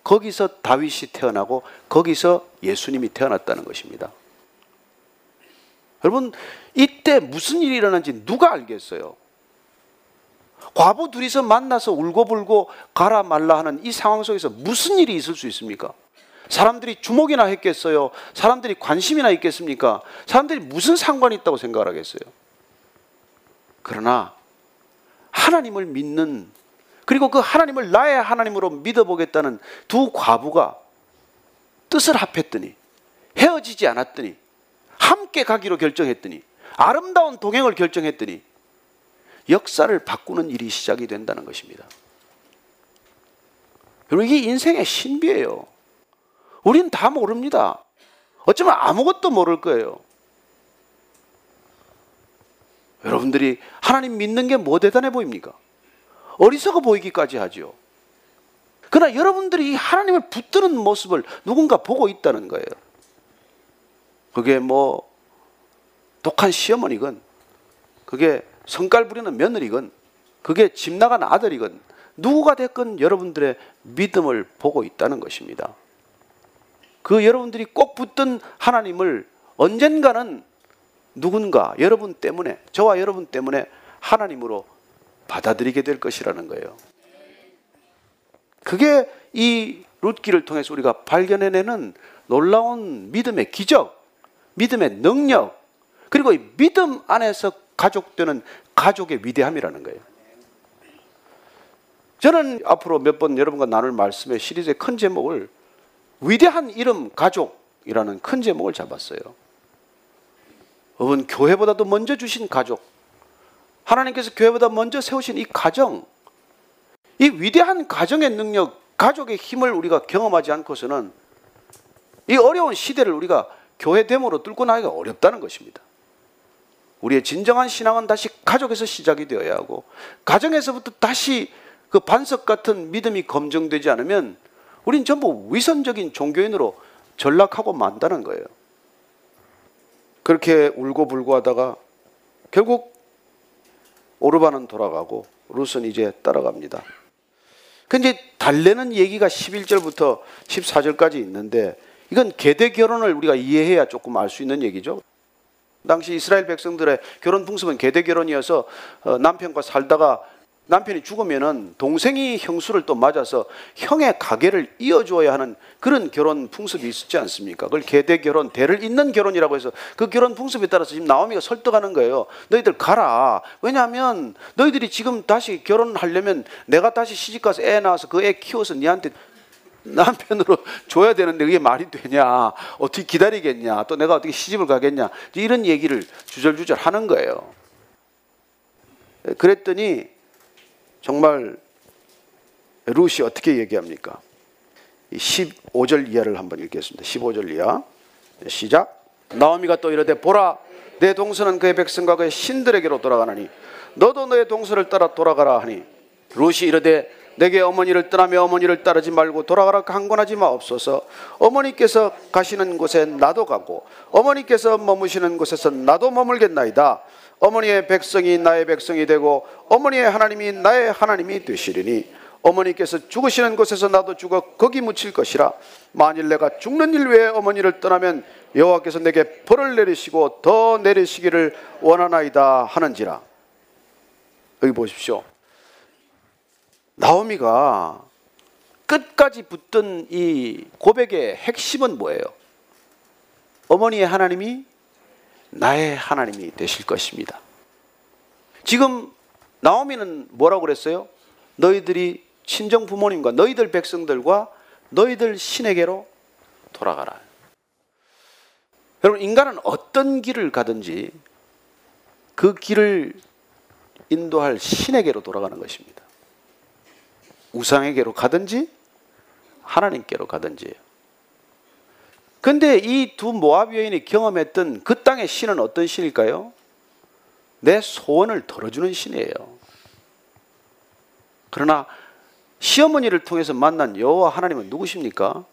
B: 거기서 다윗이 태어나고 거기서 예수님이 태어났다는 것입니다. 여러분, 이때 무슨 일이 일어난지 누가 알겠어요? 과부 둘이서 만나서 울고불고 가라 말라 하는 이 상황 속에서 무슨 일이 있을 수 있습니까? 사람들이 주목이나 했겠어요? 사람들이 관심이나 있겠습니까? 사람들이 무슨 상관이 있다고 생각을 하겠어요? 그러나 하나님을 믿는 그리고 그 하나님을 나의 하나님으로 믿어보겠다는 두 과부가 뜻을 합했더니 헤어지지 않았더니 함께 가기로 결정했더니 아름다운 동행을 결정했더니 역사를 바꾸는 일이 시작이 된다는 것입니다. 여러분 이게 인생의 신비예요. 우린 다 모릅니다. 어쩌면 아무것도 모를 거예요. 여러분들이 하나님 믿는 게 뭐 대단해 보입니까? 어리석어 보이기까지 하죠. 그러나 여러분들이 이 하나님을 붙드는 모습을 누군가 보고 있다는 거예요. 그게 뭐 독한 시어머니건, 그게 성깔 부리는 며느리건, 그게 집 나간 아들이건, 누구가 됐건 여러분들의 믿음을 보고 있다는 것입니다. 그 여러분들이 꼭 붙든 하나님을 언젠가는 누군가 여러분 때문에 저와 여러분 때문에 하나님으로 받아들이게 될 것이라는 거예요. 그게 이 룻기를 통해서 우리가 발견해내는 놀라운 믿음의 기적, 믿음의 능력, 그리고 이 믿음 안에서 가족되는 가족의 위대함이라는 거예요. 저는 앞으로 몇 번 여러분과 나눌 말씀의 시리즈의 큰 제목을 위대한 이름 가족이라는 큰 제목을 잡았어요. 여러분 교회보다도 먼저 주신 가족, 하나님께서 교회보다 먼저 세우신 이 가정, 이 위대한 가정의 능력, 가족의 힘을 우리가 경험하지 않고서는 이 어려운 시대를 우리가 교회 됨으로 뚫고 나기가 어렵다는 것입니다. 우리의 진정한 신앙은 다시 가족에서 시작이 되어야 하고 가정에서부터 다시 그 반석 같은 믿음이 검증되지 않으면 우린 전부 위선적인 종교인으로 전락하고 만다는 거예요. 그렇게 울고 불고 하다가 결국 오르바는 돌아가고 룻은 이제 따라갑니다. 근데 달래는 얘기가 11절부터 14절까지 있는데 이건 계대 결혼을 우리가 이해해야 조금 알 수 있는 얘기죠. 당시 이스라엘 백성들의 결혼 풍습은 계대 결혼이어서 어, 남편과 살다가 남편이 죽으면은 동생이 형수를 또 맞아서 형의 가게를 이어주어야 하는 그런 결혼 풍습이 있었지 않습니까? 그걸 계대 결혼, 대를 잇는 결혼이라고 해서 그 결혼 풍습에 따라서 지금 나오미가 설득하는 거예요. 너희들 가라. 왜냐하면 너희들이 지금 다시 결혼하려면 내가 다시 시집가서 애 낳아서 그 애 키워서 니한테 남편으로 줘야 되는데 그게 말이 되냐? 어떻게 기다리겠냐? 또 내가 어떻게 시집을 가겠냐? 이런 얘기를 주절주절 하는 거예요. 그랬더니 정말 룻이 어떻게 얘기합니까? 15절 이하를 한번 읽겠습니다. 15절 이하. 시작. 나오미가 또 이르되 보라 내 동서는 그의 백성과 그의 신들에게로 돌아가나니 너도 너의 동서를 따라 돌아가라 하니 룻이 이르되 내게 어머니를 떠나며 어머니를 따르지 말고 돌아가라 강권하지 마옵소서. 어머니께서 가시는 곳에 나도 가고 어머니께서 머무시는 곳에서 나도 머물겠나이다. 어머니의 백성이 나의 백성이 되고 어머니의 하나님이 나의 하나님이 되시리니 어머니께서 죽으시는 곳에서 나도 죽어 거기 묻힐 것이라. 만일 내가 죽는 일 외에 어머니를 떠나면 여호와께서 내게 벌을 내리시고 더 내리시기를 원하나이다 하는지라. 여기 보십시오. 나오미가 끝까지 붙던 이 고백의 핵심은 뭐예요? 어머니의 하나님이 나의 하나님이 되실 것입니다. 지금 나오미는 뭐라고 그랬어요? 너희들이 친정 부모님과 너희들 백성들과 너희들 신에게로 돌아가라. 여러분 인간은 어떤 길을 가든지 그 길을 인도할 신에게로 돌아가는 것입니다. 우상에게로 가든지 하나님께로 가든지. 근데 이 두 모압 여인이 경험했던 그 땅의 신은 어떤 신일까요? 내 소원을 덜어주는 신이에요. 그러나 시어머니를 통해서 만난 여호와 하나님은 누구십니까?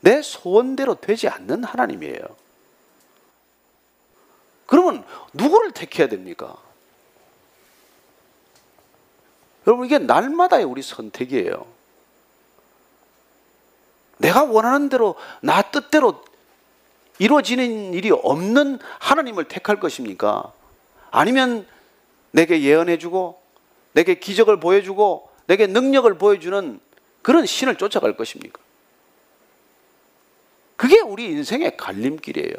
B: 내 소원대로 되지 않는 하나님이에요. 그러면 누구를 택해야 됩니까? 여러분 이게 날마다의 우리 선택이에요. 내가 원하는 대로 나 뜻대로 이루어지는 일이 없는 하나님을 택할 것입니까? 아니면 내게 예언해주고 내게 기적을 보여주고 내게 능력을 보여주는 그런 신을 쫓아갈 것입니까? 그게 우리 인생의 갈림길이에요.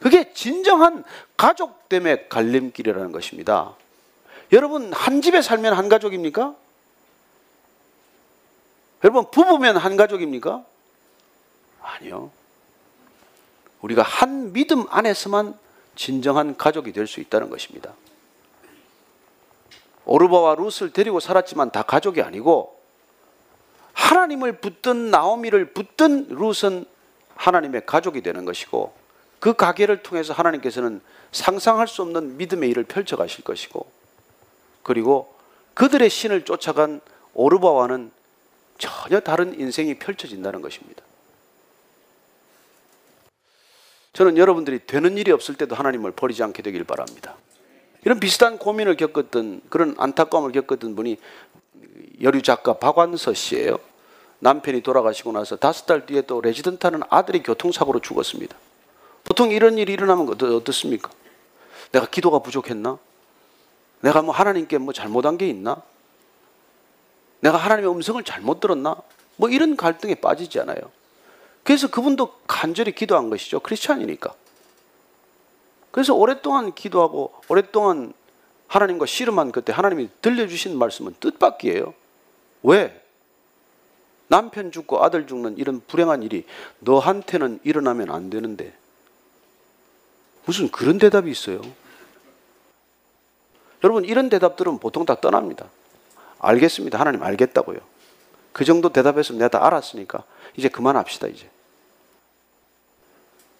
B: 그게 진정한 가족 때문에 갈림길이라는 것입니다. 여러분, 한 집에 살면 한 가족입니까? 여러분, 부부면 한 가족입니까? 아니요. 우리가 한 믿음 안에서만 진정한 가족이 될 수 있다는 것입니다. 오르바와 룻을 데리고 살았지만 다 가족이 아니고 하나님을 붙든 나오미를 붙든 룻은 하나님의 가족이 되는 것이고 그 가계를 통해서 하나님께서는 상상할 수 없는 믿음의 일을 펼쳐 가실 것이고 그리고 그들의 신을 쫓아간 오르바와는 전혀 다른 인생이 펼쳐진다는 것입니다. 저는 여러분들이 되는 일이 없을 때도 하나님을 버리지 않게 되길 바랍니다. 이런 비슷한 고민을 겪었던 그런 안타까움을 겪었던 분이 여류 작가 박완서 씨예요. 남편이 돌아가시고 나서 다섯 달 뒤에 또 레지던트하는 아들이 교통사고로 죽었습니다. 보통 이런 일이 일어나면 어떻습니까? 내가 기도가 부족했나? 내가 뭐 하나님께 뭐 잘못한 게 있나? 내가 하나님의 음성을 잘못 들었나? 뭐 이런 갈등에 빠지지 않아요. 그래서 그분도 간절히 기도한 것이죠. 크리스찬이니까. 그래서 오랫동안 기도하고 오랫동안 하나님과 씨름한 그때 하나님이 들려주신 말씀은 뜻밖이에요. 왜? 남편 죽고 아들 죽는 이런 불행한 일이 너한테는 일어나면 안 되는데 무슨 그런 대답이 있어요? 여러분 이런 대답들은 보통 다 떠납니다. 알겠습니다. 하나님 알겠다고요. 그 정도 대답했으면 내가 다 알았으니까 이제 그만합시다 이제.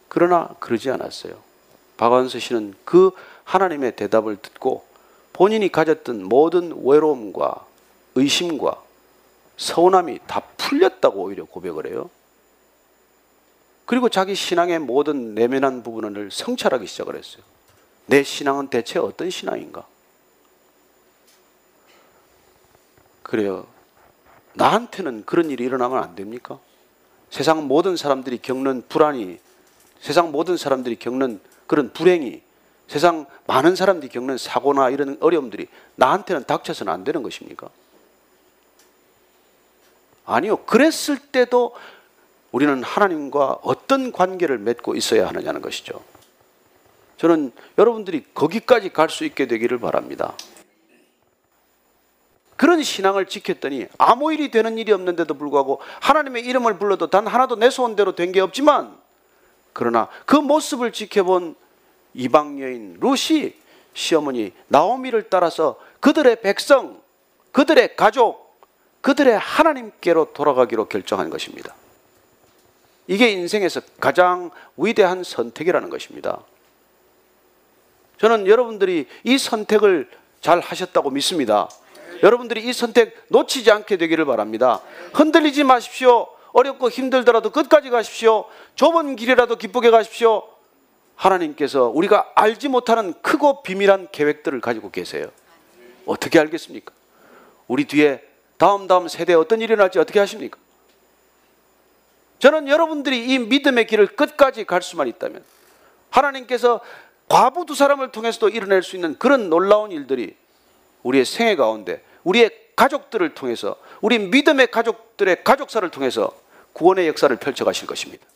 B: 그러나 그러지 않았어요. 박완서 씨는 그 하나님의 대답을 듣고 본인이 가졌던 모든 외로움과 의심과 서운함이 다 풀렸다고 오히려 고백을 해요. 그리고 자기 신앙의 모든 내면한 부분을 성찰하기 시작을 했어요. 내 신앙은 대체 어떤 신앙인가? 그래요. 나한테는 그런 일이 일어나면 안 됩니까? 세상 모든 사람들이 겪는 불안이, 세상 모든 사람들이 겪는 그런 불행이 세상 많은 사람들이 겪는 사고나 이런 어려움들이 나한테는 닥쳐서는 안 되는 것입니까? 아니요. 그랬을 때도 우리는 하나님과 어떤 관계를 맺고 있어야 하느냐는 것이죠. 저는 여러분들이 거기까지 갈 수 있게 되기를 바랍니다. 그런 신앙을 지켰더니 아무 일이 되는 일이 없는데도 불구하고 하나님의 이름을 불러도 단 하나도 내 소원대로 된 게 없지만 그러나 그 모습을 지켜본 이방 여인 루시 시어머니 나오미를 따라서 그들의 백성, 그들의 가족, 그들의 하나님께로 돌아가기로 결정한 것입니다. 이게 인생에서 가장 위대한 선택이라는 것입니다. 저는 여러분들이 이 선택을 잘 하셨다고 믿습니다. 여러분들이 이 선택 놓치지 않게 되기를 바랍니다. 흔들리지 마십시오. 어렵고 힘들더라도 끝까지 가십시오. 좁은 길이라도 기쁘게 가십시오. 하나님께서 우리가 알지 못하는 크고 비밀한 계획들을 가지고 계세요. 어떻게 알겠습니까? 우리 뒤에 다음 다음 세대에 어떤 일이 날지 어떻게 하십니까? 저는 여러분들이 이 믿음의 길을 끝까지 갈 수만 있다면 하나님께서 과부 두 사람을 통해서도 이뤄낼 수 있는 그런 놀라운 일들이 우리의 생애 가운데 우리의 가족들을 통해서 우리 믿음의 가족들의 가족사를 통해서 구원의 역사를 펼쳐 가실 것입니다.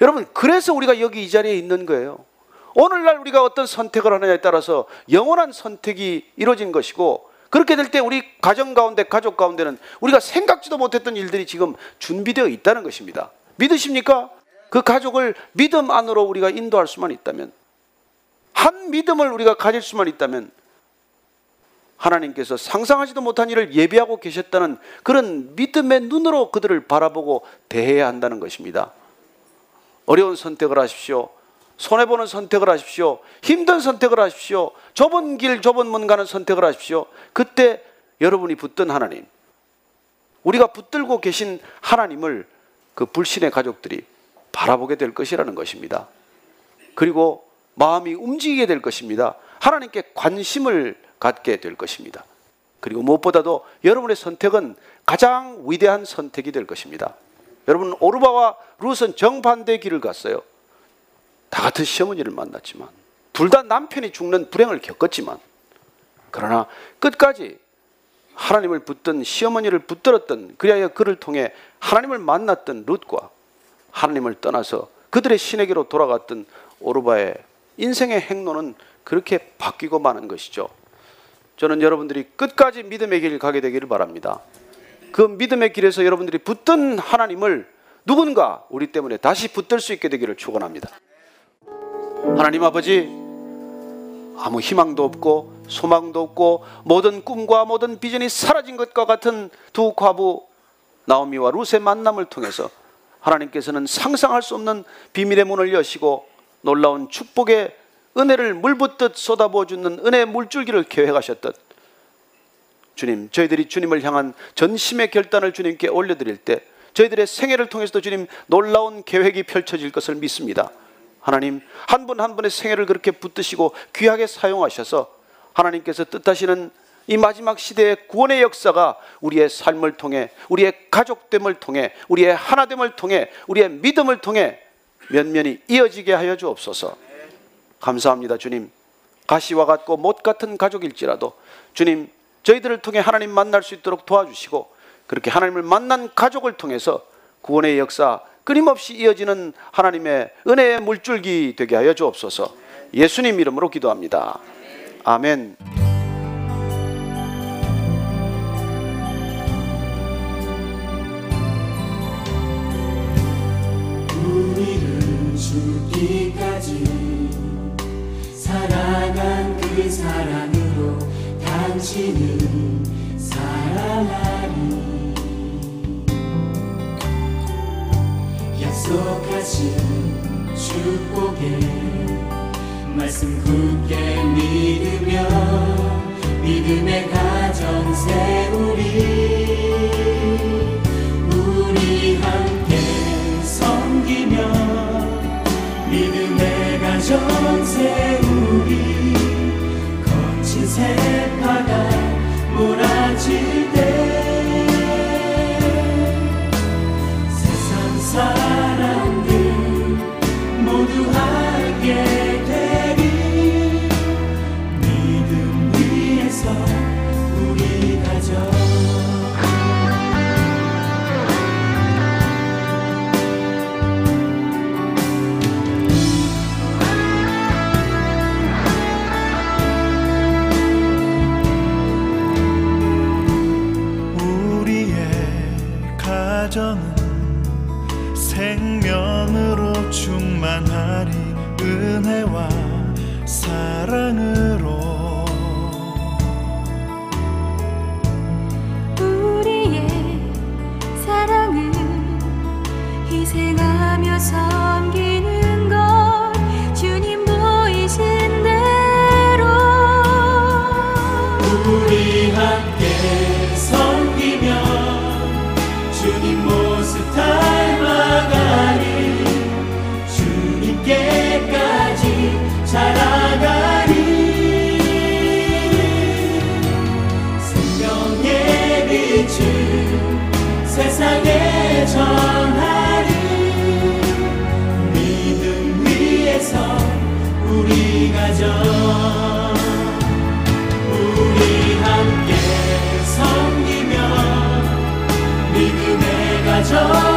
B: 여러분, 그래서 우리가 여기 이 자리에 있는 거예요. 오늘날 우리가 어떤 선택을 하느냐에 따라서 영원한 선택이 이루어진 것이고 그렇게 될 때 우리 가정 가운데 가족 가운데는 우리가 생각지도 못했던 일들이 지금 준비되어 있다는 것입니다. 믿으십니까? 그 가족을 믿음 안으로 우리가 인도할 수만 있다면 한 믿음을 우리가 가질 수만 있다면 하나님께서 상상하지도 못한 일을 예비하고 계셨다는 그런 믿음의 눈으로 그들을 바라보고 대해야 한다는 것입니다. 어려운 선택을 하십시오. 손해보는 선택을 하십시오. 힘든 선택을 하십시오. 좁은 길, 좁은 문 가는 선택을 하십시오. 그때 여러분이 붙든 하나님, 우리가 붙들고 계신 하나님을 그 불신의 가족들이 바라보게 될 것이라는 것입니다. 그리고 마음이 움직이게 될 것입니다. 하나님께 관심을 갖게 될 것입니다. 그리고 무엇보다도 여러분의 선택은 가장 위대한 선택이 될 것입니다. 여러분 오르바와 룻은 정반대 길을 갔어요. 다 같은 시어머니를 만났지만 둘 다 남편이 죽는 불행을 겪었지만 그러나 끝까지 하나님을 붙든 시어머니를 붙들었던 그리하여 그를 통해 하나님을 만났던 룻과 하나님을 떠나서 그들의 신에게로 돌아갔던 오르바의 인생의 행로는 그렇게 바뀌고 마는 것이죠. 저는 여러분들이 끝까지 믿음의 길을 가게 되기를 바랍니다. 그 믿음의 길에서 여러분들이 붙든 하나님을 누군가 우리 때문에 다시 붙들 수 있게 되기를 축원합니다. 하나님 아버지 아무 희망도 없고 소망도 없고 모든 꿈과 모든 비전이 사라진 것과 같은 두 과부 나오미와 룻의 만남을 통해서 하나님께서는 상상할 수 없는 비밀의 문을 여시고 놀라운 축복의 은혜를 물붓듯 쏟아부어 주는 은혜의 물줄기를 계획하셨듯 주님, 저희들이 주님을 향한 전심의 결단을 주님께 올려드릴 때 저희들의 생애를 통해서도 주님 놀라운 계획이 펼쳐질 것을 믿습니다. 하나님, 한분한 분의 생애를 그렇게 붙드시고 귀하게 사용하셔서 하나님께서 뜻하시는 이 마지막 시대의 구원의 역사가 우리의 삶을 통해, 우리의 가족됨을 통해, 우리의 하나됨을 통해, 우리의 믿음을 통해 면면이 이어지게 하여 주옵소서. 감사합니다, 주님. 가시와 같고 못 같은 가족일지라도 주님 저희들을 통해 하나님 만날 수 있도록 도와주시고 그렇게 하나님을 만난 가족을 통해서 구원의 역사 끊임없이 이어지는 하나님의 은혜의 물줄기 되게 하여 주옵소서. 예수님 이름으로 기도합니다. 아멘.
C: 사랑한 그 사랑으로 당신은 사랑하니 약속하신 축복의 말씀 굳게 믿으며 믿음의 가정 세우리 우리 가정 세우리 거친 몰아칠 때
D: 은혜와 사랑으로.
E: 우리의 사랑은 희생하며 섬
C: joy.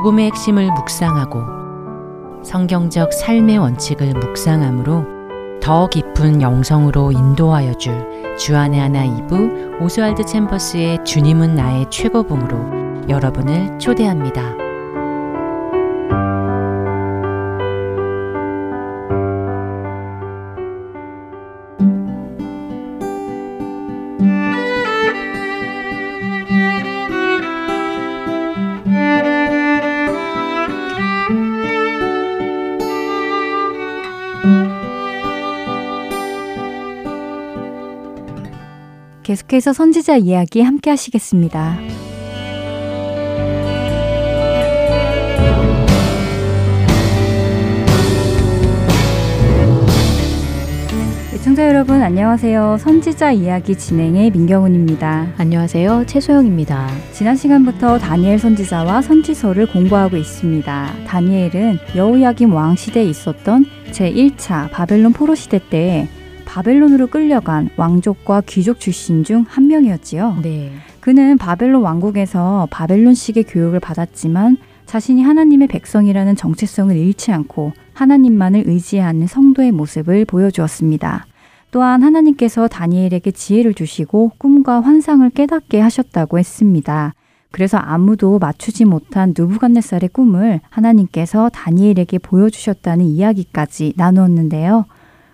F: 복음의 핵심을 묵상하고 성경적 삶의 원칙을 묵상함으로 더 깊은 영성으로 인도하여 줄 주안의 하나 이부 오스왈드 챔버스의 주님은 나의 최고봉으로 여러분을 초대합니다.
A: 계속해서 선지자 이야기 함께 하시겠습니다. 시청자 여러분 안녕하세요. 선지자 이야기 진행의 민경훈입니다.
F: 안녕하세요. 최소영입니다.
A: 지난 시간부터 다니엘 선지자와 선지서를 공부하고 있습니다. 다니엘은 여호야김 왕 시대에 있었던 제1차 바벨론 포로 시대 때 바벨론으로 끌려간 왕족과 귀족 출신 중 한 명이었지요.
F: 네.
A: 그는 바벨론 왕국에서 바벨론식의 교육을 받았지만 자신이 하나님의 백성이라는 정체성을 잃지 않고 하나님만을 의지하는 성도의 모습을 보여주었습니다. 또한 하나님께서 다니엘에게 지혜를 주시고 꿈과 환상을 깨닫게 하셨다고 했습니다. 그래서 아무도 맞추지 못한 누부갓네살의 꿈을 하나님께서 다니엘에게 보여주셨다는 이야기까지 나누었는데요.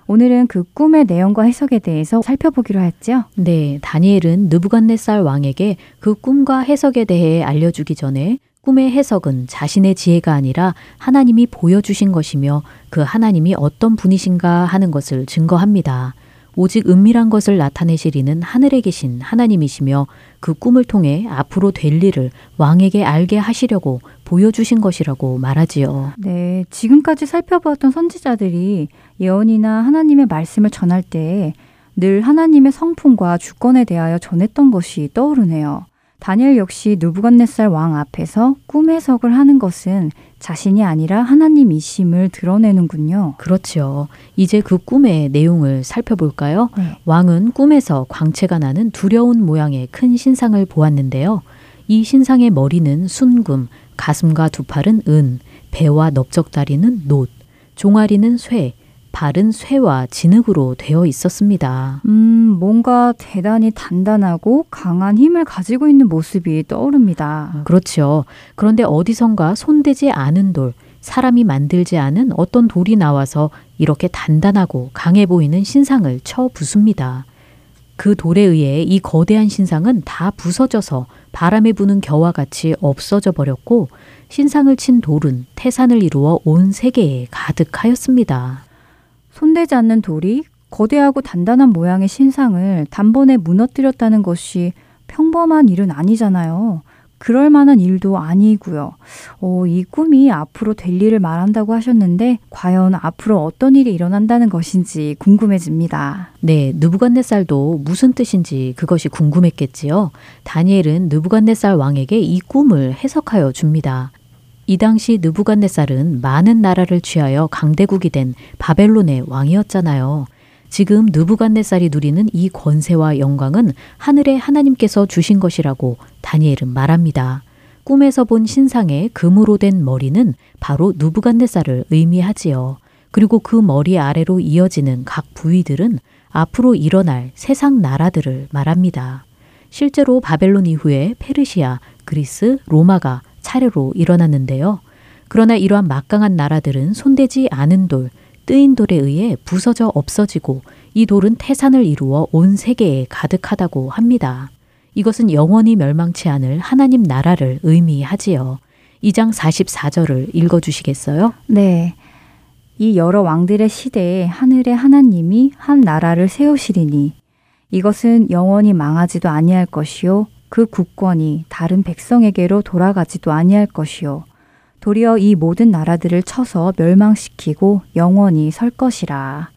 A: 오늘은 그 꿈의 내용과 해석에 대해서 살펴보기로 했죠.
F: 네, 다니엘은 느부갓네살 왕에게 그 꿈과 해석에 대해 알려주기 전에 꿈의 해석은 자신의 지혜가 아니라 하나님이 보여주신 것이며 그 하나님이 어떤 분이신가 하는 것을 증거합니다. 오직 은밀한 것을 나타내시리는 하늘에 계신 하나님이시며 그 꿈을 통해 앞으로 될 일을 왕에게 알게 하시려고 보여주신 것이라고 말하지요.
A: 네, 지금까지 살펴보았던 선지자들이 예언이나 하나님의 말씀을 전할 때 늘 하나님의 성품과 주권에 대하여 전했던 것이 떠오르네요. 다니엘 역시 누부갓네살 왕 앞에서 꿈 해석을 하는 것은 자신이 아니라 하나님이심을 드러내는군요.
F: 그렇죠. 이제 그 꿈의 내용을 살펴볼까요?
A: 네.
F: 왕은 꿈에서 광채가 나는 두려운 모양의 큰 신상을 보았는데요. 이 신상의 머리는 순금, 가슴과 두 팔은 은, 배와 넓적다리는 놋, 종아리는 쇠, 발은 쇠와 진흙으로 되어 있었습니다.
A: 음, 뭔가 대단히 단단하고 강한 힘을 가지고 있는 모습이 떠오릅니다.
F: 그렇죠. 그런데 어디선가 손대지 않은 돌, 사람이 만들지 않은 어떤 돌이 나와서 이렇게 단단하고 강해 보이는 신상을 쳐 부숩니다. 그 돌에 의해 이 거대한 신상은 다 부서져서 바람에 부는 겨와 같이 없어져 버렸고 신상을 친 돌은 태산을 이루어 온 세계에 가득하였습니다.
A: 손대지 않는 돌이 거대하고 단단한 모양의 신상을 단번에 무너뜨렸다는 것이 평범한 일은 아니잖아요. 그럴 만한 일도 아니고요. 어, 이 꿈이 앞으로 될 일을 말한다고 하셨는데 과연 앞으로 어떤 일이 일어난다는 것인지 궁금해집니다.
F: 네, 느부갓네살도 무슨 뜻인지 그것이 궁금했겠지요. 다니엘은 느부갓네살 왕에게 이 꿈을 해석하여 줍니다. 이 당시 느부갓네살은 많은 나라를 취하여 강대국이 된 바벨론의 왕이었잖아요. 지금 느부갓네살이 누리는 이 권세와 영광은 하늘의 하나님께서 주신 것이라고 다니엘은 말합니다. 꿈에서 본 신상의 금으로 된 머리는 바로 누부갓네살을 의미하지요. 그리고 그 머리 아래로 이어지는 각 부위들은 앞으로 일어날 세상 나라들을 말합니다. 실제로 바벨론 이후에 페르시아, 그리스, 로마가 차례로 일어났는데요. 그러나 이러한 막강한 나라들은 손대지 않은 돌, 뜨인 돌에 의해 부서져 없어지고 이 돌은 태산을 이루어 온 세계에 가득하다고 합니다. 이것은 영원히 멸망치 않을 하나님 나라를 의미하지요. 2장 44절을 읽어 주시겠어요?
A: 네. 이 여러 왕들의 시대에 하늘의 하나님이 한 나라를 세우시리니 이것은 영원히 망하지도 아니할 것이요 그 국권이 다른 백성에게로 돌아가지도 아니할 것이요 도리어 이 모든 나라들을 쳐서 멸망시키고 영원히 설 것이라.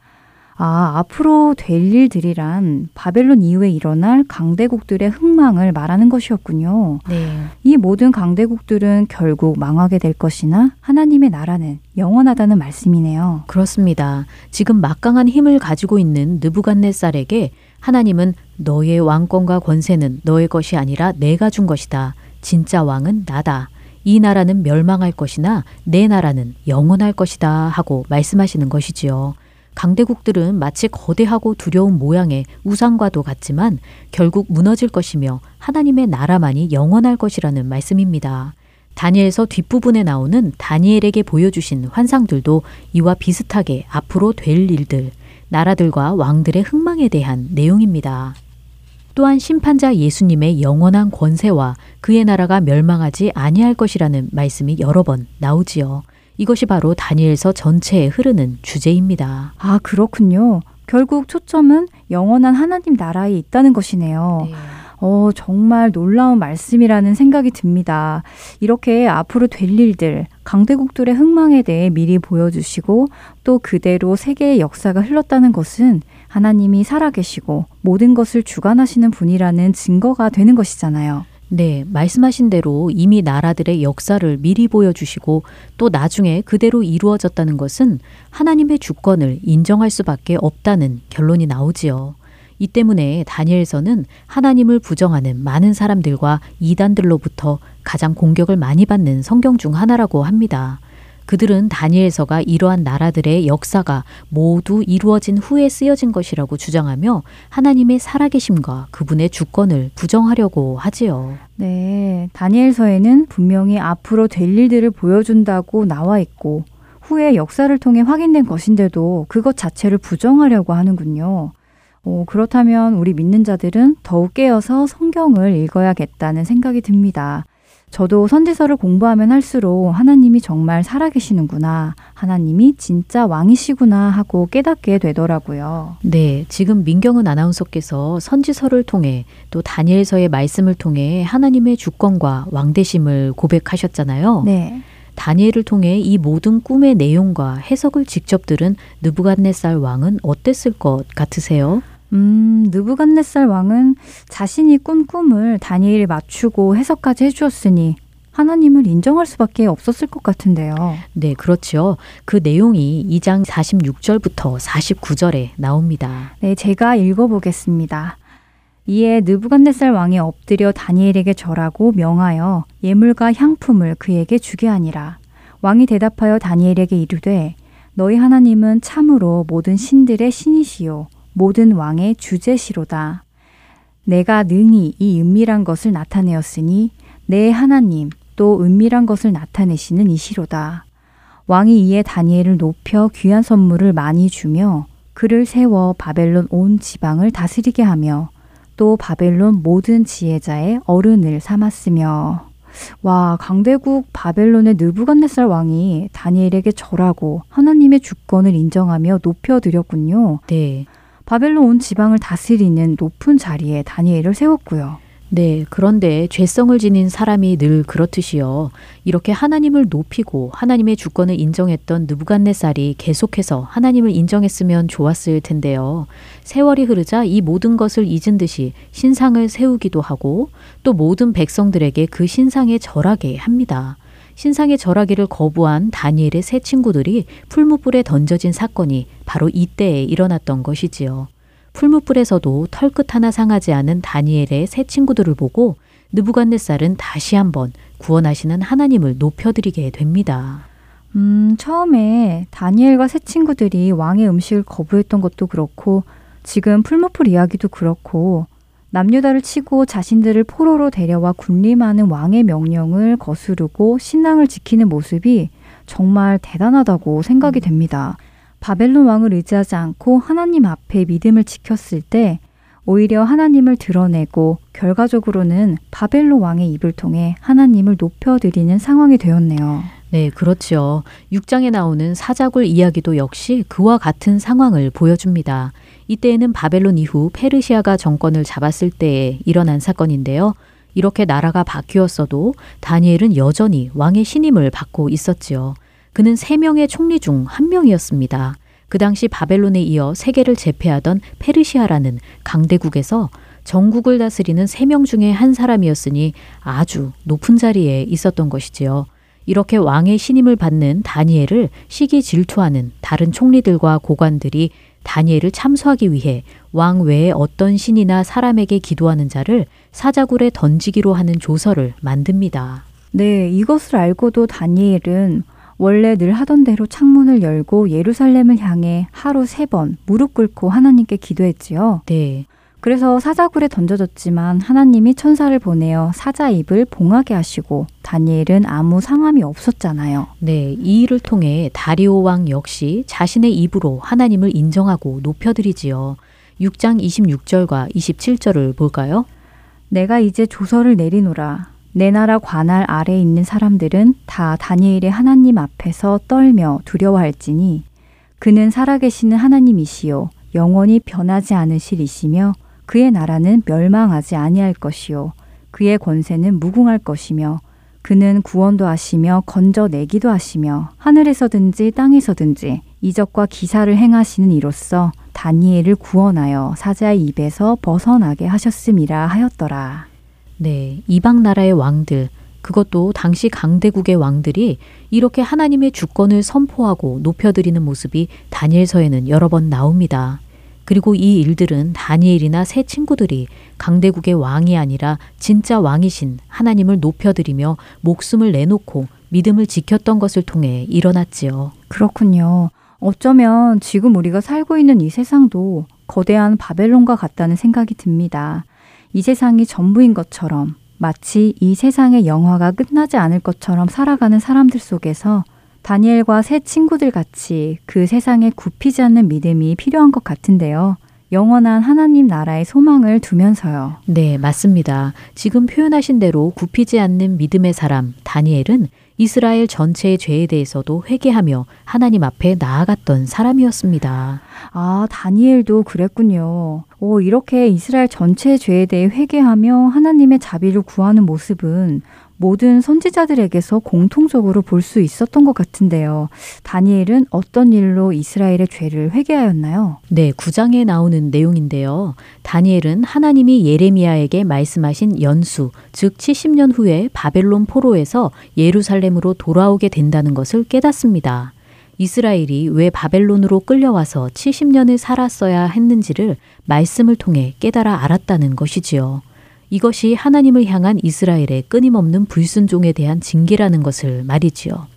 A: 아, 앞으로 될 일들이란 바벨론 이후에 일어날 강대국들의 흥망을 말하는 것이었군요.
F: 네.
A: 이 모든 강대국들은 결국 망하게 될 것이나 하나님의 나라는 영원하다는 말씀이네요.
F: 그렇습니다. 지금 막강한 힘을 가지고 있는 느부갓네살에게 하나님은 너의 왕권과 권세는 너의 것이 아니라 내가 준 것이다. 진짜 왕은 나다. 이 나라는 멸망할 것이나 내 나라는 영원할 것이다 하고 말씀하시는 것이지요. 강대국들은 마치 거대하고 두려운 모양의 우상과도 같지만 결국 무너질 것이며 하나님의 나라만이 영원할 것이라는 말씀입니다. 다니엘서 뒷부분에 나오는 다니엘에게 보여주신 환상들도 이와 비슷하게 앞으로 될 일들, 나라들과 왕들의 흥망에 대한 내용입니다. 또한 심판자 예수님의 영원한 권세와 그의 나라가 멸망하지 아니할 것이라는 말씀이 여러 번 나오지요. 이것이 바로 다니엘서 전체에 흐르는 주제입니다.
A: 아, 그렇군요. 결국 초점은 영원한 하나님 나라에 있다는 것이네요.
F: 네.
A: 어, 정말 놀라운 말씀이라는 생각이 듭니다. 이렇게 앞으로 될 일들, 강대국들의 흥망에 대해 미리 보여주시고 또 그대로 세계의 역사가 흘렀다는 것은 하나님이 살아계시고 모든 것을 주관하시는 분이라는 증거가 되는 것이잖아요.
F: 네, 말씀하신 대로 이미 나라들의 역사를 미리 보여주시고 또 나중에 그대로 이루어졌다는 것은 하나님의 주권을 인정할 수밖에 없다는 결론이 나오지요. 이 때문에 다니엘서는 하나님을 부정하는 많은 사람들과 이단들로부터 가장 공격을 많이 받는 성경 중 하나라고 합니다. 그들은 다니엘서가 이러한 나라들의 역사가 모두 이루어진 후에 쓰여진 것이라고 주장하며 하나님의 살아계심과 그분의 주권을 부정하려고 하지요.
A: 네, 다니엘서에는 분명히 앞으로 될 일들을 보여준다고 나와 있고 후에 역사를 통해 확인된 것인데도 그것 자체를 부정하려고 하는군요. 어, 그렇다면 우리 믿는 자들은 더욱 깨어서 성경을 읽어야겠다는 생각이 듭니다. 저도 선지서를 공부하면 할수록 하나님이 정말 살아계시는구나, 하나님이 진짜 왕이시구나 하고 깨닫게 되더라고요.
F: 네, 지금 민경은 아나운서께서 선지서를 통해 또 다니엘서의 말씀을 통해 하나님의 주권과 왕대심을 고백하셨잖아요.
A: 네.
F: 다니엘을 통해 이 모든 꿈의 내용과 해석을 직접 들은 느부갓네살 왕은 어땠을 것 같으세요?
A: 음, 느부갓네살 왕은 자신이 꾼 꿈을 다니엘이 맞추고 해석까지 해주었으니 하나님을 인정할 수밖에 없었을 것 같은데요.
F: 네, 그렇죠. 그 내용이 2장 46절부터 49절에 나옵니다.
A: 네, 제가 읽어보겠습니다. 이에 느부갓네살 왕이 엎드려 다니엘에게 절하고 명하여 예물과 향품을 그에게 주게 하니라. 왕이 대답하여 다니엘에게 이르되 너희 하나님은 참으로 모든 신들의 신이시요 모든 왕의 주제시로다. 내가 능히 이 은밀한 것을 나타내었으니 내 하나님 또 은밀한 것을 나타내시는 이시로다. 왕이 이에 다니엘을 높여 귀한 선물을 많이 주며 그를 세워 바벨론 온 지방을 다스리게 하며 또 바벨론 모든 지혜자의 어른을 삼았으며 와 강대국 바벨론의 느부갓네살 왕이 다니엘에게 절하고 하나님의 주권을 인정하며 높여드렸군요.
F: 네.
A: 바벨론 온 지방을 다스리는 높은 자리에 다니엘을 세웠고요.
F: 네, 그런데 죄성을 지닌 사람이 늘 그렇듯이요. 이렇게 하나님을 높이고 하나님의 주권을 인정했던 느부갓네살이 계속해서 하나님을 인정했으면 좋았을 텐데요. 세월이 흐르자 이 모든 것을 잊은 듯이 신상을 세우기도 하고 또 모든 백성들에게 그 신상에 절하게 합니다. 신상에 절하기를 거부한 다니엘의 세 친구들이 풀무불에 던져진 사건이 바로 이때에 일어났던 것이지요. 풀무불에서도 털끝 하나 상하지 않은 다니엘의 세 친구들을 보고 느부갓네살은 다시 한번 구원하시는 하나님을 높여드리게 됩니다.
A: 음, 처음에 다니엘과 새 친구들이 왕의 음식을 거부했던 것도 그렇고 지금 풀무풀 이야기도 그렇고 남유다를 치고 자신들을 포로로 데려와 군림하는 왕의 명령을 거스르고 신앙을 지키는 모습이 정말 대단하다고 생각이 됩니다. 바벨론 왕을 의지하지 않고 하나님 앞에 믿음을 지켰을 때 오히려 하나님을 드러내고 결과적으로는 바벨론 왕의 입을 통해 하나님을 높여드리는 상황이 되었네요.
F: 네, 그렇죠. 6장에 나오는 사자굴 이야기도 역시 그와 같은 상황을 보여줍니다. 이때에는 바벨론 이후 페르시아가 정권을 잡았을 때에 일어난 사건인데요. 이렇게 나라가 바뀌었어도 다니엘은 여전히 왕의 신임을 받고 있었지요. 그는 세 명의 총리 중 한 명이었습니다. 그 당시 바벨론에 이어 세계를 제패하던 페르시아라는 강대국에서 전국을 다스리는 세 명 중에 한 사람이었으니 아주 높은 자리에 있었던 것이지요. 이렇게 왕의 신임을 받는 다니엘을 시기 질투하는 다른 총리들과 고관들이 다니엘을 참수하기 위해 왕 외에 어떤 신이나 사람에게 기도하는 자를 사자굴에 던지기로 하는 조서를 만듭니다.
A: 네, 이것을 알고도 다니엘은 원래 늘 하던 대로 창문을 열고 예루살렘을 향해 하루 세 번 무릎 꿇고 하나님께 기도했지요.
F: 네.
A: 그래서 사자굴에 던져졌지만 하나님이 천사를 보내어 사자 입을 봉하게 하시고 다니엘은 아무 상함이 없었잖아요.
F: 네, 이 일을 통해 다리오 왕 역시 자신의 입으로 하나님을 인정하고 높여드리지요. 6장 26절과 27절을 볼까요?
A: 내가 이제 조서를 내리노라. 내 나라 관할 아래에 있는 사람들은 다 다니엘의 하나님 앞에서 떨며 두려워할지니 그는 살아계시는 하나님이시요 영원히 변하지 않으실이시며 그의 나라는 멸망하지 아니할 것이요 그의 권세는 무궁할 것이며 그는 구원도 하시며 건져내기도 하시며 하늘에서든지 땅에서든지 이적과 기사를 행하시는 이로써 다니엘을 구원하여 사자의 입에서 벗어나게 하셨음이라 하였더라.
F: 네, 이방 나라의 왕들, 그것도 당시 강대국의 왕들이 이렇게 하나님의 주권을 선포하고 높여드리는 모습이 다니엘서에는 여러 번 나옵니다. 그리고 이 일들은 다니엘이나 새 친구들이 강대국의 왕이 아니라 진짜 왕이신 하나님을 높여드리며 목숨을 내놓고 믿음을 지켰던 것을 통해 일어났지요.
A: 그렇군요. 어쩌면 지금 우리가 살고 있는 이 세상도 거대한 바벨론과 같다는 생각이 듭니다. 이 세상이 전부인 것처럼 마치 이 세상의 영화가 끝나지 않을 것처럼 살아가는 사람들 속에서 다니엘과 새 친구들 같이 그 세상에 굽히지 않는 믿음이 필요한 것 같은데요. 영원한 하나님 나라의 소망을 두면서요.
F: 네, 맞습니다. 지금 표현하신 대로 굽히지 않는 믿음의 사람 다니엘은 이스라엘 전체의 죄에 대해서도 회개하며 하나님 앞에 나아갔던 사람이었습니다.
A: 아, 다니엘도 그랬군요. 오, 이렇게 이스라엘 전체의 죄에 대해 회개하며 하나님의 자비를 구하는 모습은 모든 선지자들에게서 공통적으로 볼 수 있었던 것 같은데요. 다니엘은 어떤 일로 이스라엘의 죄를 회개하였나요?
F: 네, 9장에 나오는 내용인데요. 다니엘은 하나님이 예레미야에게 말씀하신 연수, 즉 70년 후에 바벨론 포로에서 예루살렘으로 돌아오게 된다는 것을 깨닫습니다. 이스라엘이 왜 바벨론으로 끌려와서 70년을 살았어야 했는지를 말씀을 통해 깨달아 알았다는 것이지요. 이것이 하나님을 향한 이스라엘의 끊임없는 불순종에 대한 징계라는 것을 말이지요.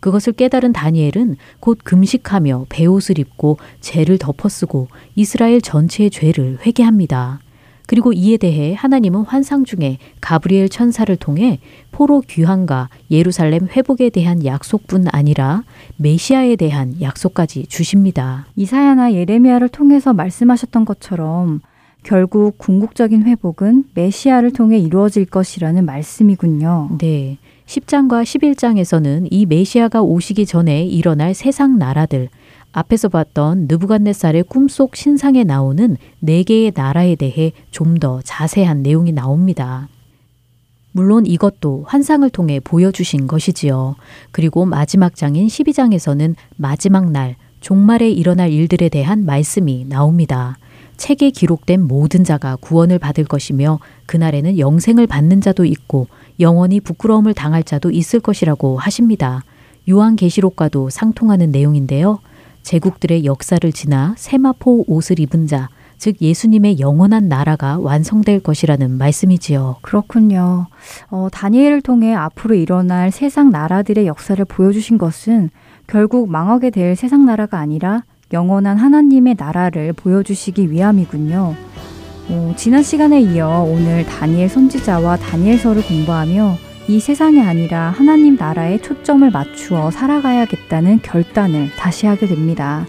F: 그것을 깨달은 다니엘은 곧 금식하며 베옷을 입고 죄를 덮어쓰고 이스라엘 전체의 죄를 회개합니다. 그리고 이에 대해 하나님은 환상 중에 가브리엘 천사를 통해 포로 귀환과 예루살렘 회복에 대한 약속뿐 아니라 메시아에 대한 약속까지 주십니다.
A: 이사야나 예레미야를 통해서 말씀하셨던 것처럼 결국 궁극적인 회복은 메시아를 통해 이루어질 것이라는 말씀이군요.
F: 네. 10장과 11장에서는 이 메시아가 오시기 전에 일어날 세상 나라들, 앞에서 봤던 느부갓네살의 꿈속 신상에 나오는 네 개의 나라에 대해 좀 더 자세한 내용이 나옵니다. 물론 이것도 환상을 통해 보여주신 것이지요. 그리고 마지막 장인 12장에서는 마지막 날, 종말에 일어날 일들에 대한 말씀이 나옵니다. 책에 기록된 모든 자가 구원을 받을 것이며 그날에는 영생을 받는 자도 있고 영원히 부끄러움을 당할 자도 있을 것이라고 하십니다. 요한계시록과도 상통하는 내용인데요. 제국들의 역사를 지나 세마포 옷을 입은 자, 즉 예수님의 영원한 나라가 완성될 것이라는 말씀이지요.
A: 그렇군요. 어, 다니엘을 통해 앞으로 일어날 세상 나라들의 역사를 보여주신 것은 결국 망하게 될 세상 나라가 아니라 영원한 하나님의 나라를 보여주시기 위함이군요. 어, 지난 시간에 이어 오늘 다니엘 선지자와 다니엘서를 공부하며 이 세상이 아니라 하나님 나라에 초점을 맞추어 살아가야겠다는 결단을 다시 하게 됩니다.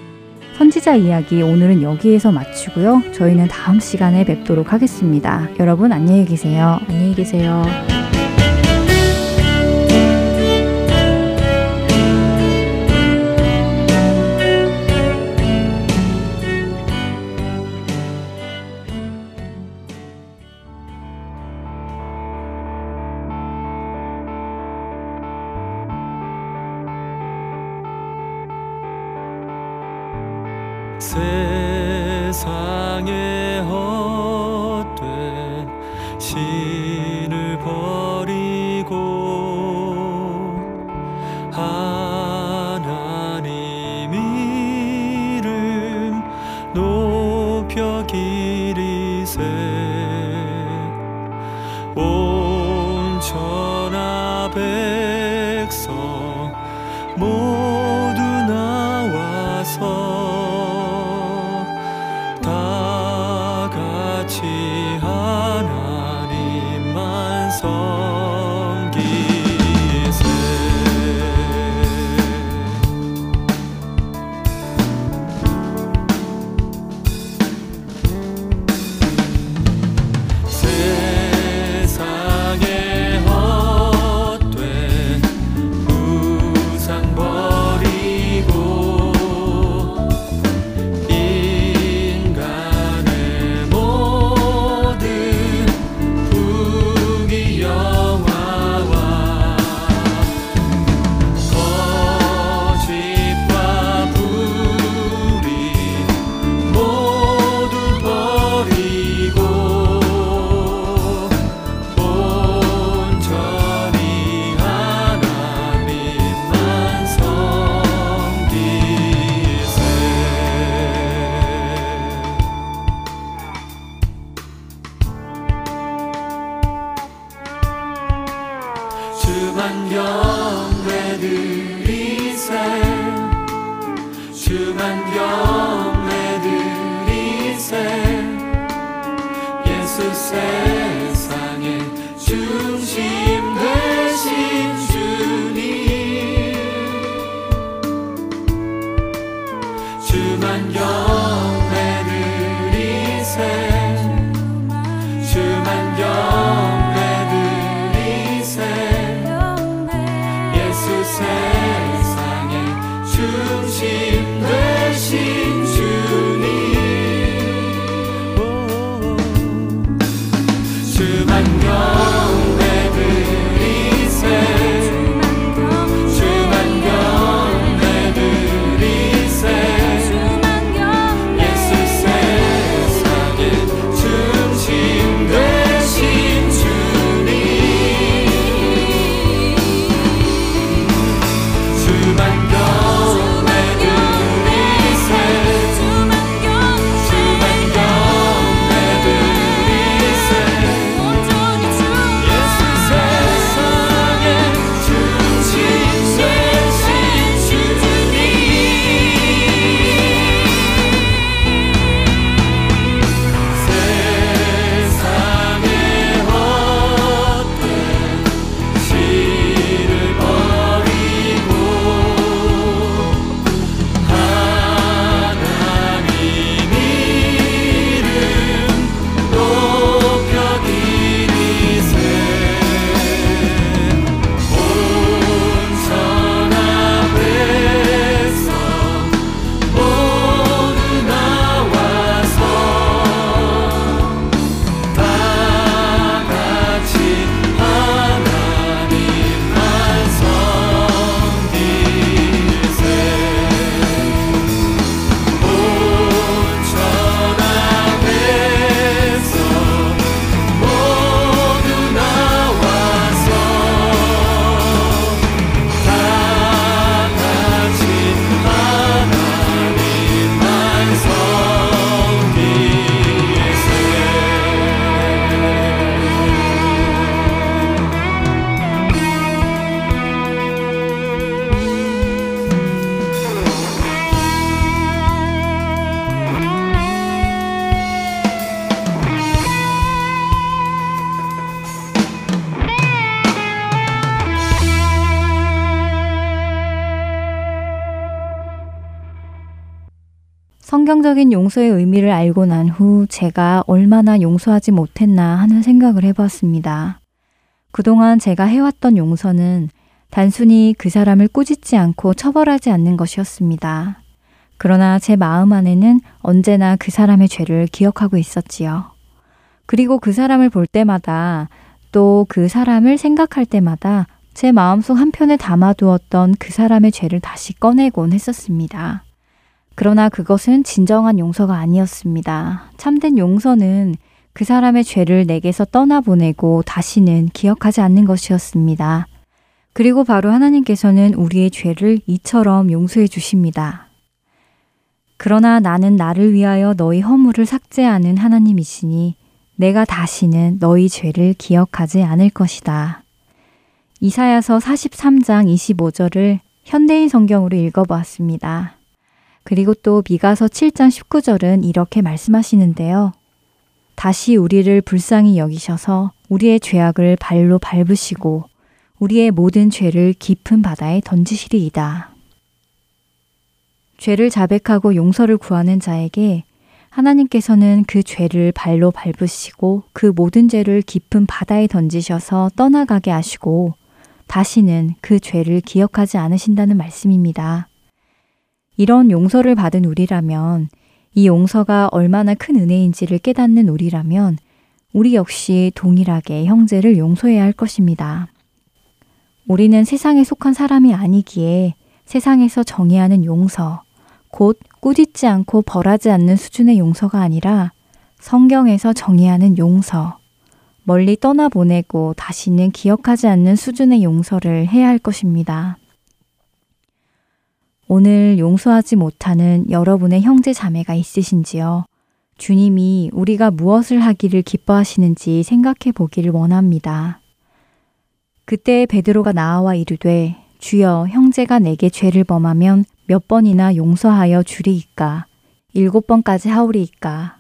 A: 선지자 이야기 오늘은 여기에서 마치고요. 저희는 다음 시간에 뵙도록 하겠습니다. 여러분 안녕히 계세요.
F: 안녕히 계세요.
A: 성경적인 용서의 의미를 알고 난 후 제가 얼마나 용서하지 못했나 하는 생각을 해보았습니다. 그동안 제가 해왔던 용서는 단순히 그 사람을 꾸짖지 않고 처벌하지 않는 것이었습니다. 그러나 제 마음 안에는 언제나 그 사람의 죄를 기억하고 있었지요. 그리고 그 사람을 볼 때마다 또 그 사람을 생각할 때마다 제 마음속 한편에 담아두었던 그 사람의 죄를 다시 꺼내곤 했었습니다. 그러나 그것은 진정한 용서가 아니었습니다. 참된 용서는 그 사람의 죄를 내게서 떠나보내고 다시는 기억하지 않는 것이었습니다. 그리고 바로 하나님께서는 우리의 죄를 이처럼 용서해 주십니다. 그러나 나는 나를 위하여 너희 허물을 삭제하는 하나님이시니 내가 다시는 너희 죄를 기억하지 않을 것이다. 이사야서 43장 25절을 현대인 성경으로 읽어보았습니다. 그리고 또 미가서 7장 19절은 이렇게 말씀하시는데요. 다시 우리를 불쌍히 여기셔서 우리의 죄악을 발로 밟으시고 우리의 모든 죄를 깊은 바다에 던지시리이다. 죄를 자백하고 용서를 구하는 자에게 하나님께서는 그 죄를 발로 밟으시고 그 모든 죄를 깊은 바다에 던지셔서 떠나가게 하시고 다시는 그 죄를 기억하지 않으신다는 말씀입니다. 이런 용서를 받은 우리라면 이 용서가 얼마나 큰 은혜인지를 깨닫는 우리라면 우리 역시 동일하게 형제를 용서해야 할 것입니다. 우리는 세상에 속한 사람이 아니기에 세상에서 정의하는 용서, 곧 꾸짖지 않고 벌하지 않는 수준의 용서가 아니라 성경에서 정의하는 용서, 멀리 떠나보내고 다시는 기억하지 않는 수준의 용서를 해야 할 것입니다. 오늘 용서하지 못하는 여러분의 형제 자매가 있으신지요? 주님이 우리가 무엇을 하기를 기뻐하시는지 생각해 보기를 원합니다. 그때 베드로가 나와 이르되 주여 형제가 내게 죄를 범하면 몇 번이나 용서하여 주리이까 일곱 번까지 하오리이까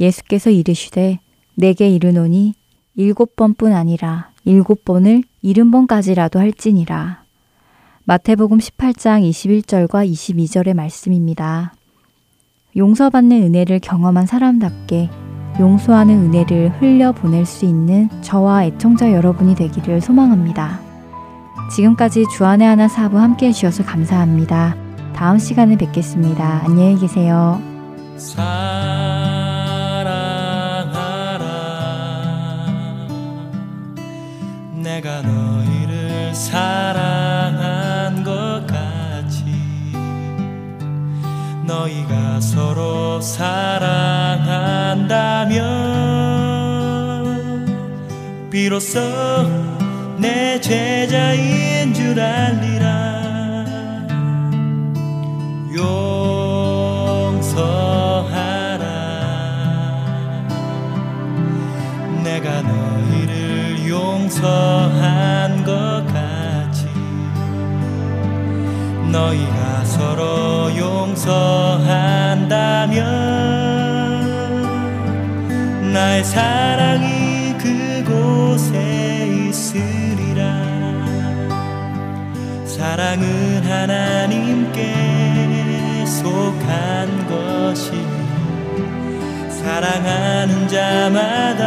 A: 예수께서 이르시되 내게 이르노니 일곱 번뿐 아니라 일곱 번을 일흔 번까지라도 할지니라. 마태복음 18장 21절과 22절의 말씀입니다. 용서받는 은혜를 경험한 사람답게 용서하는 은혜를 흘려보낼 수 있는 저와 애청자 여러분이 되기를 소망합니다. 지금까지 주안의 하나 사부 함께 해주셔서 감사합니다. 다음 시간에 뵙겠습니다. 안녕히 계세요.
G: 사랑하라 내가 너희를 사랑 너희가 서로 사랑한다면 비로소 내 제자인 줄 알리라. 용서하라. 내가 너희를 용서한 것 같이 너희가 서로 용서한다면 나의 사랑이 그곳에 있으리라. 사랑은 하나님께 속한 것이니 사랑하는 자마다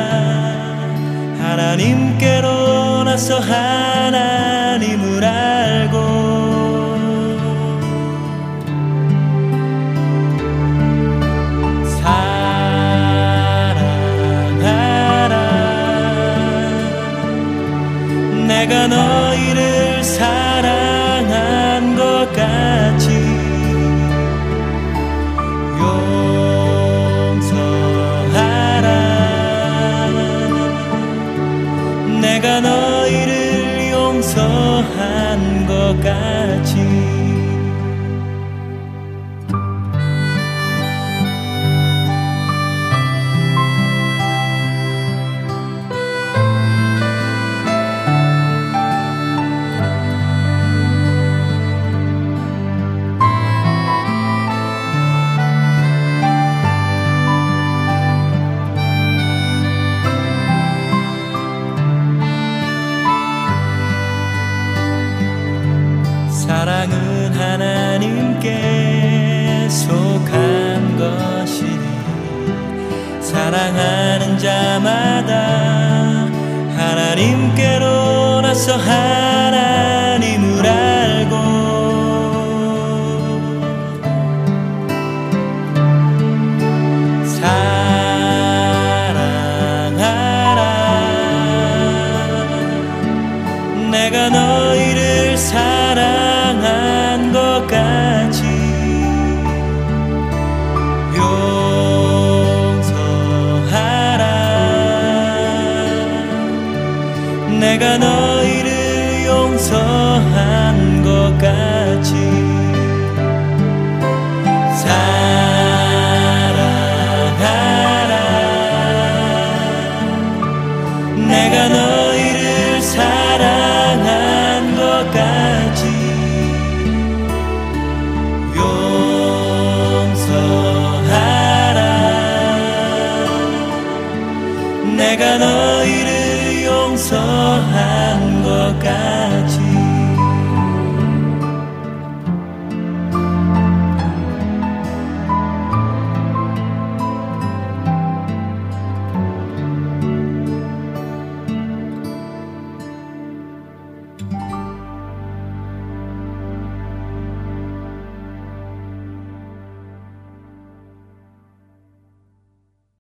G: 하나님께로 나서 하나님을 알고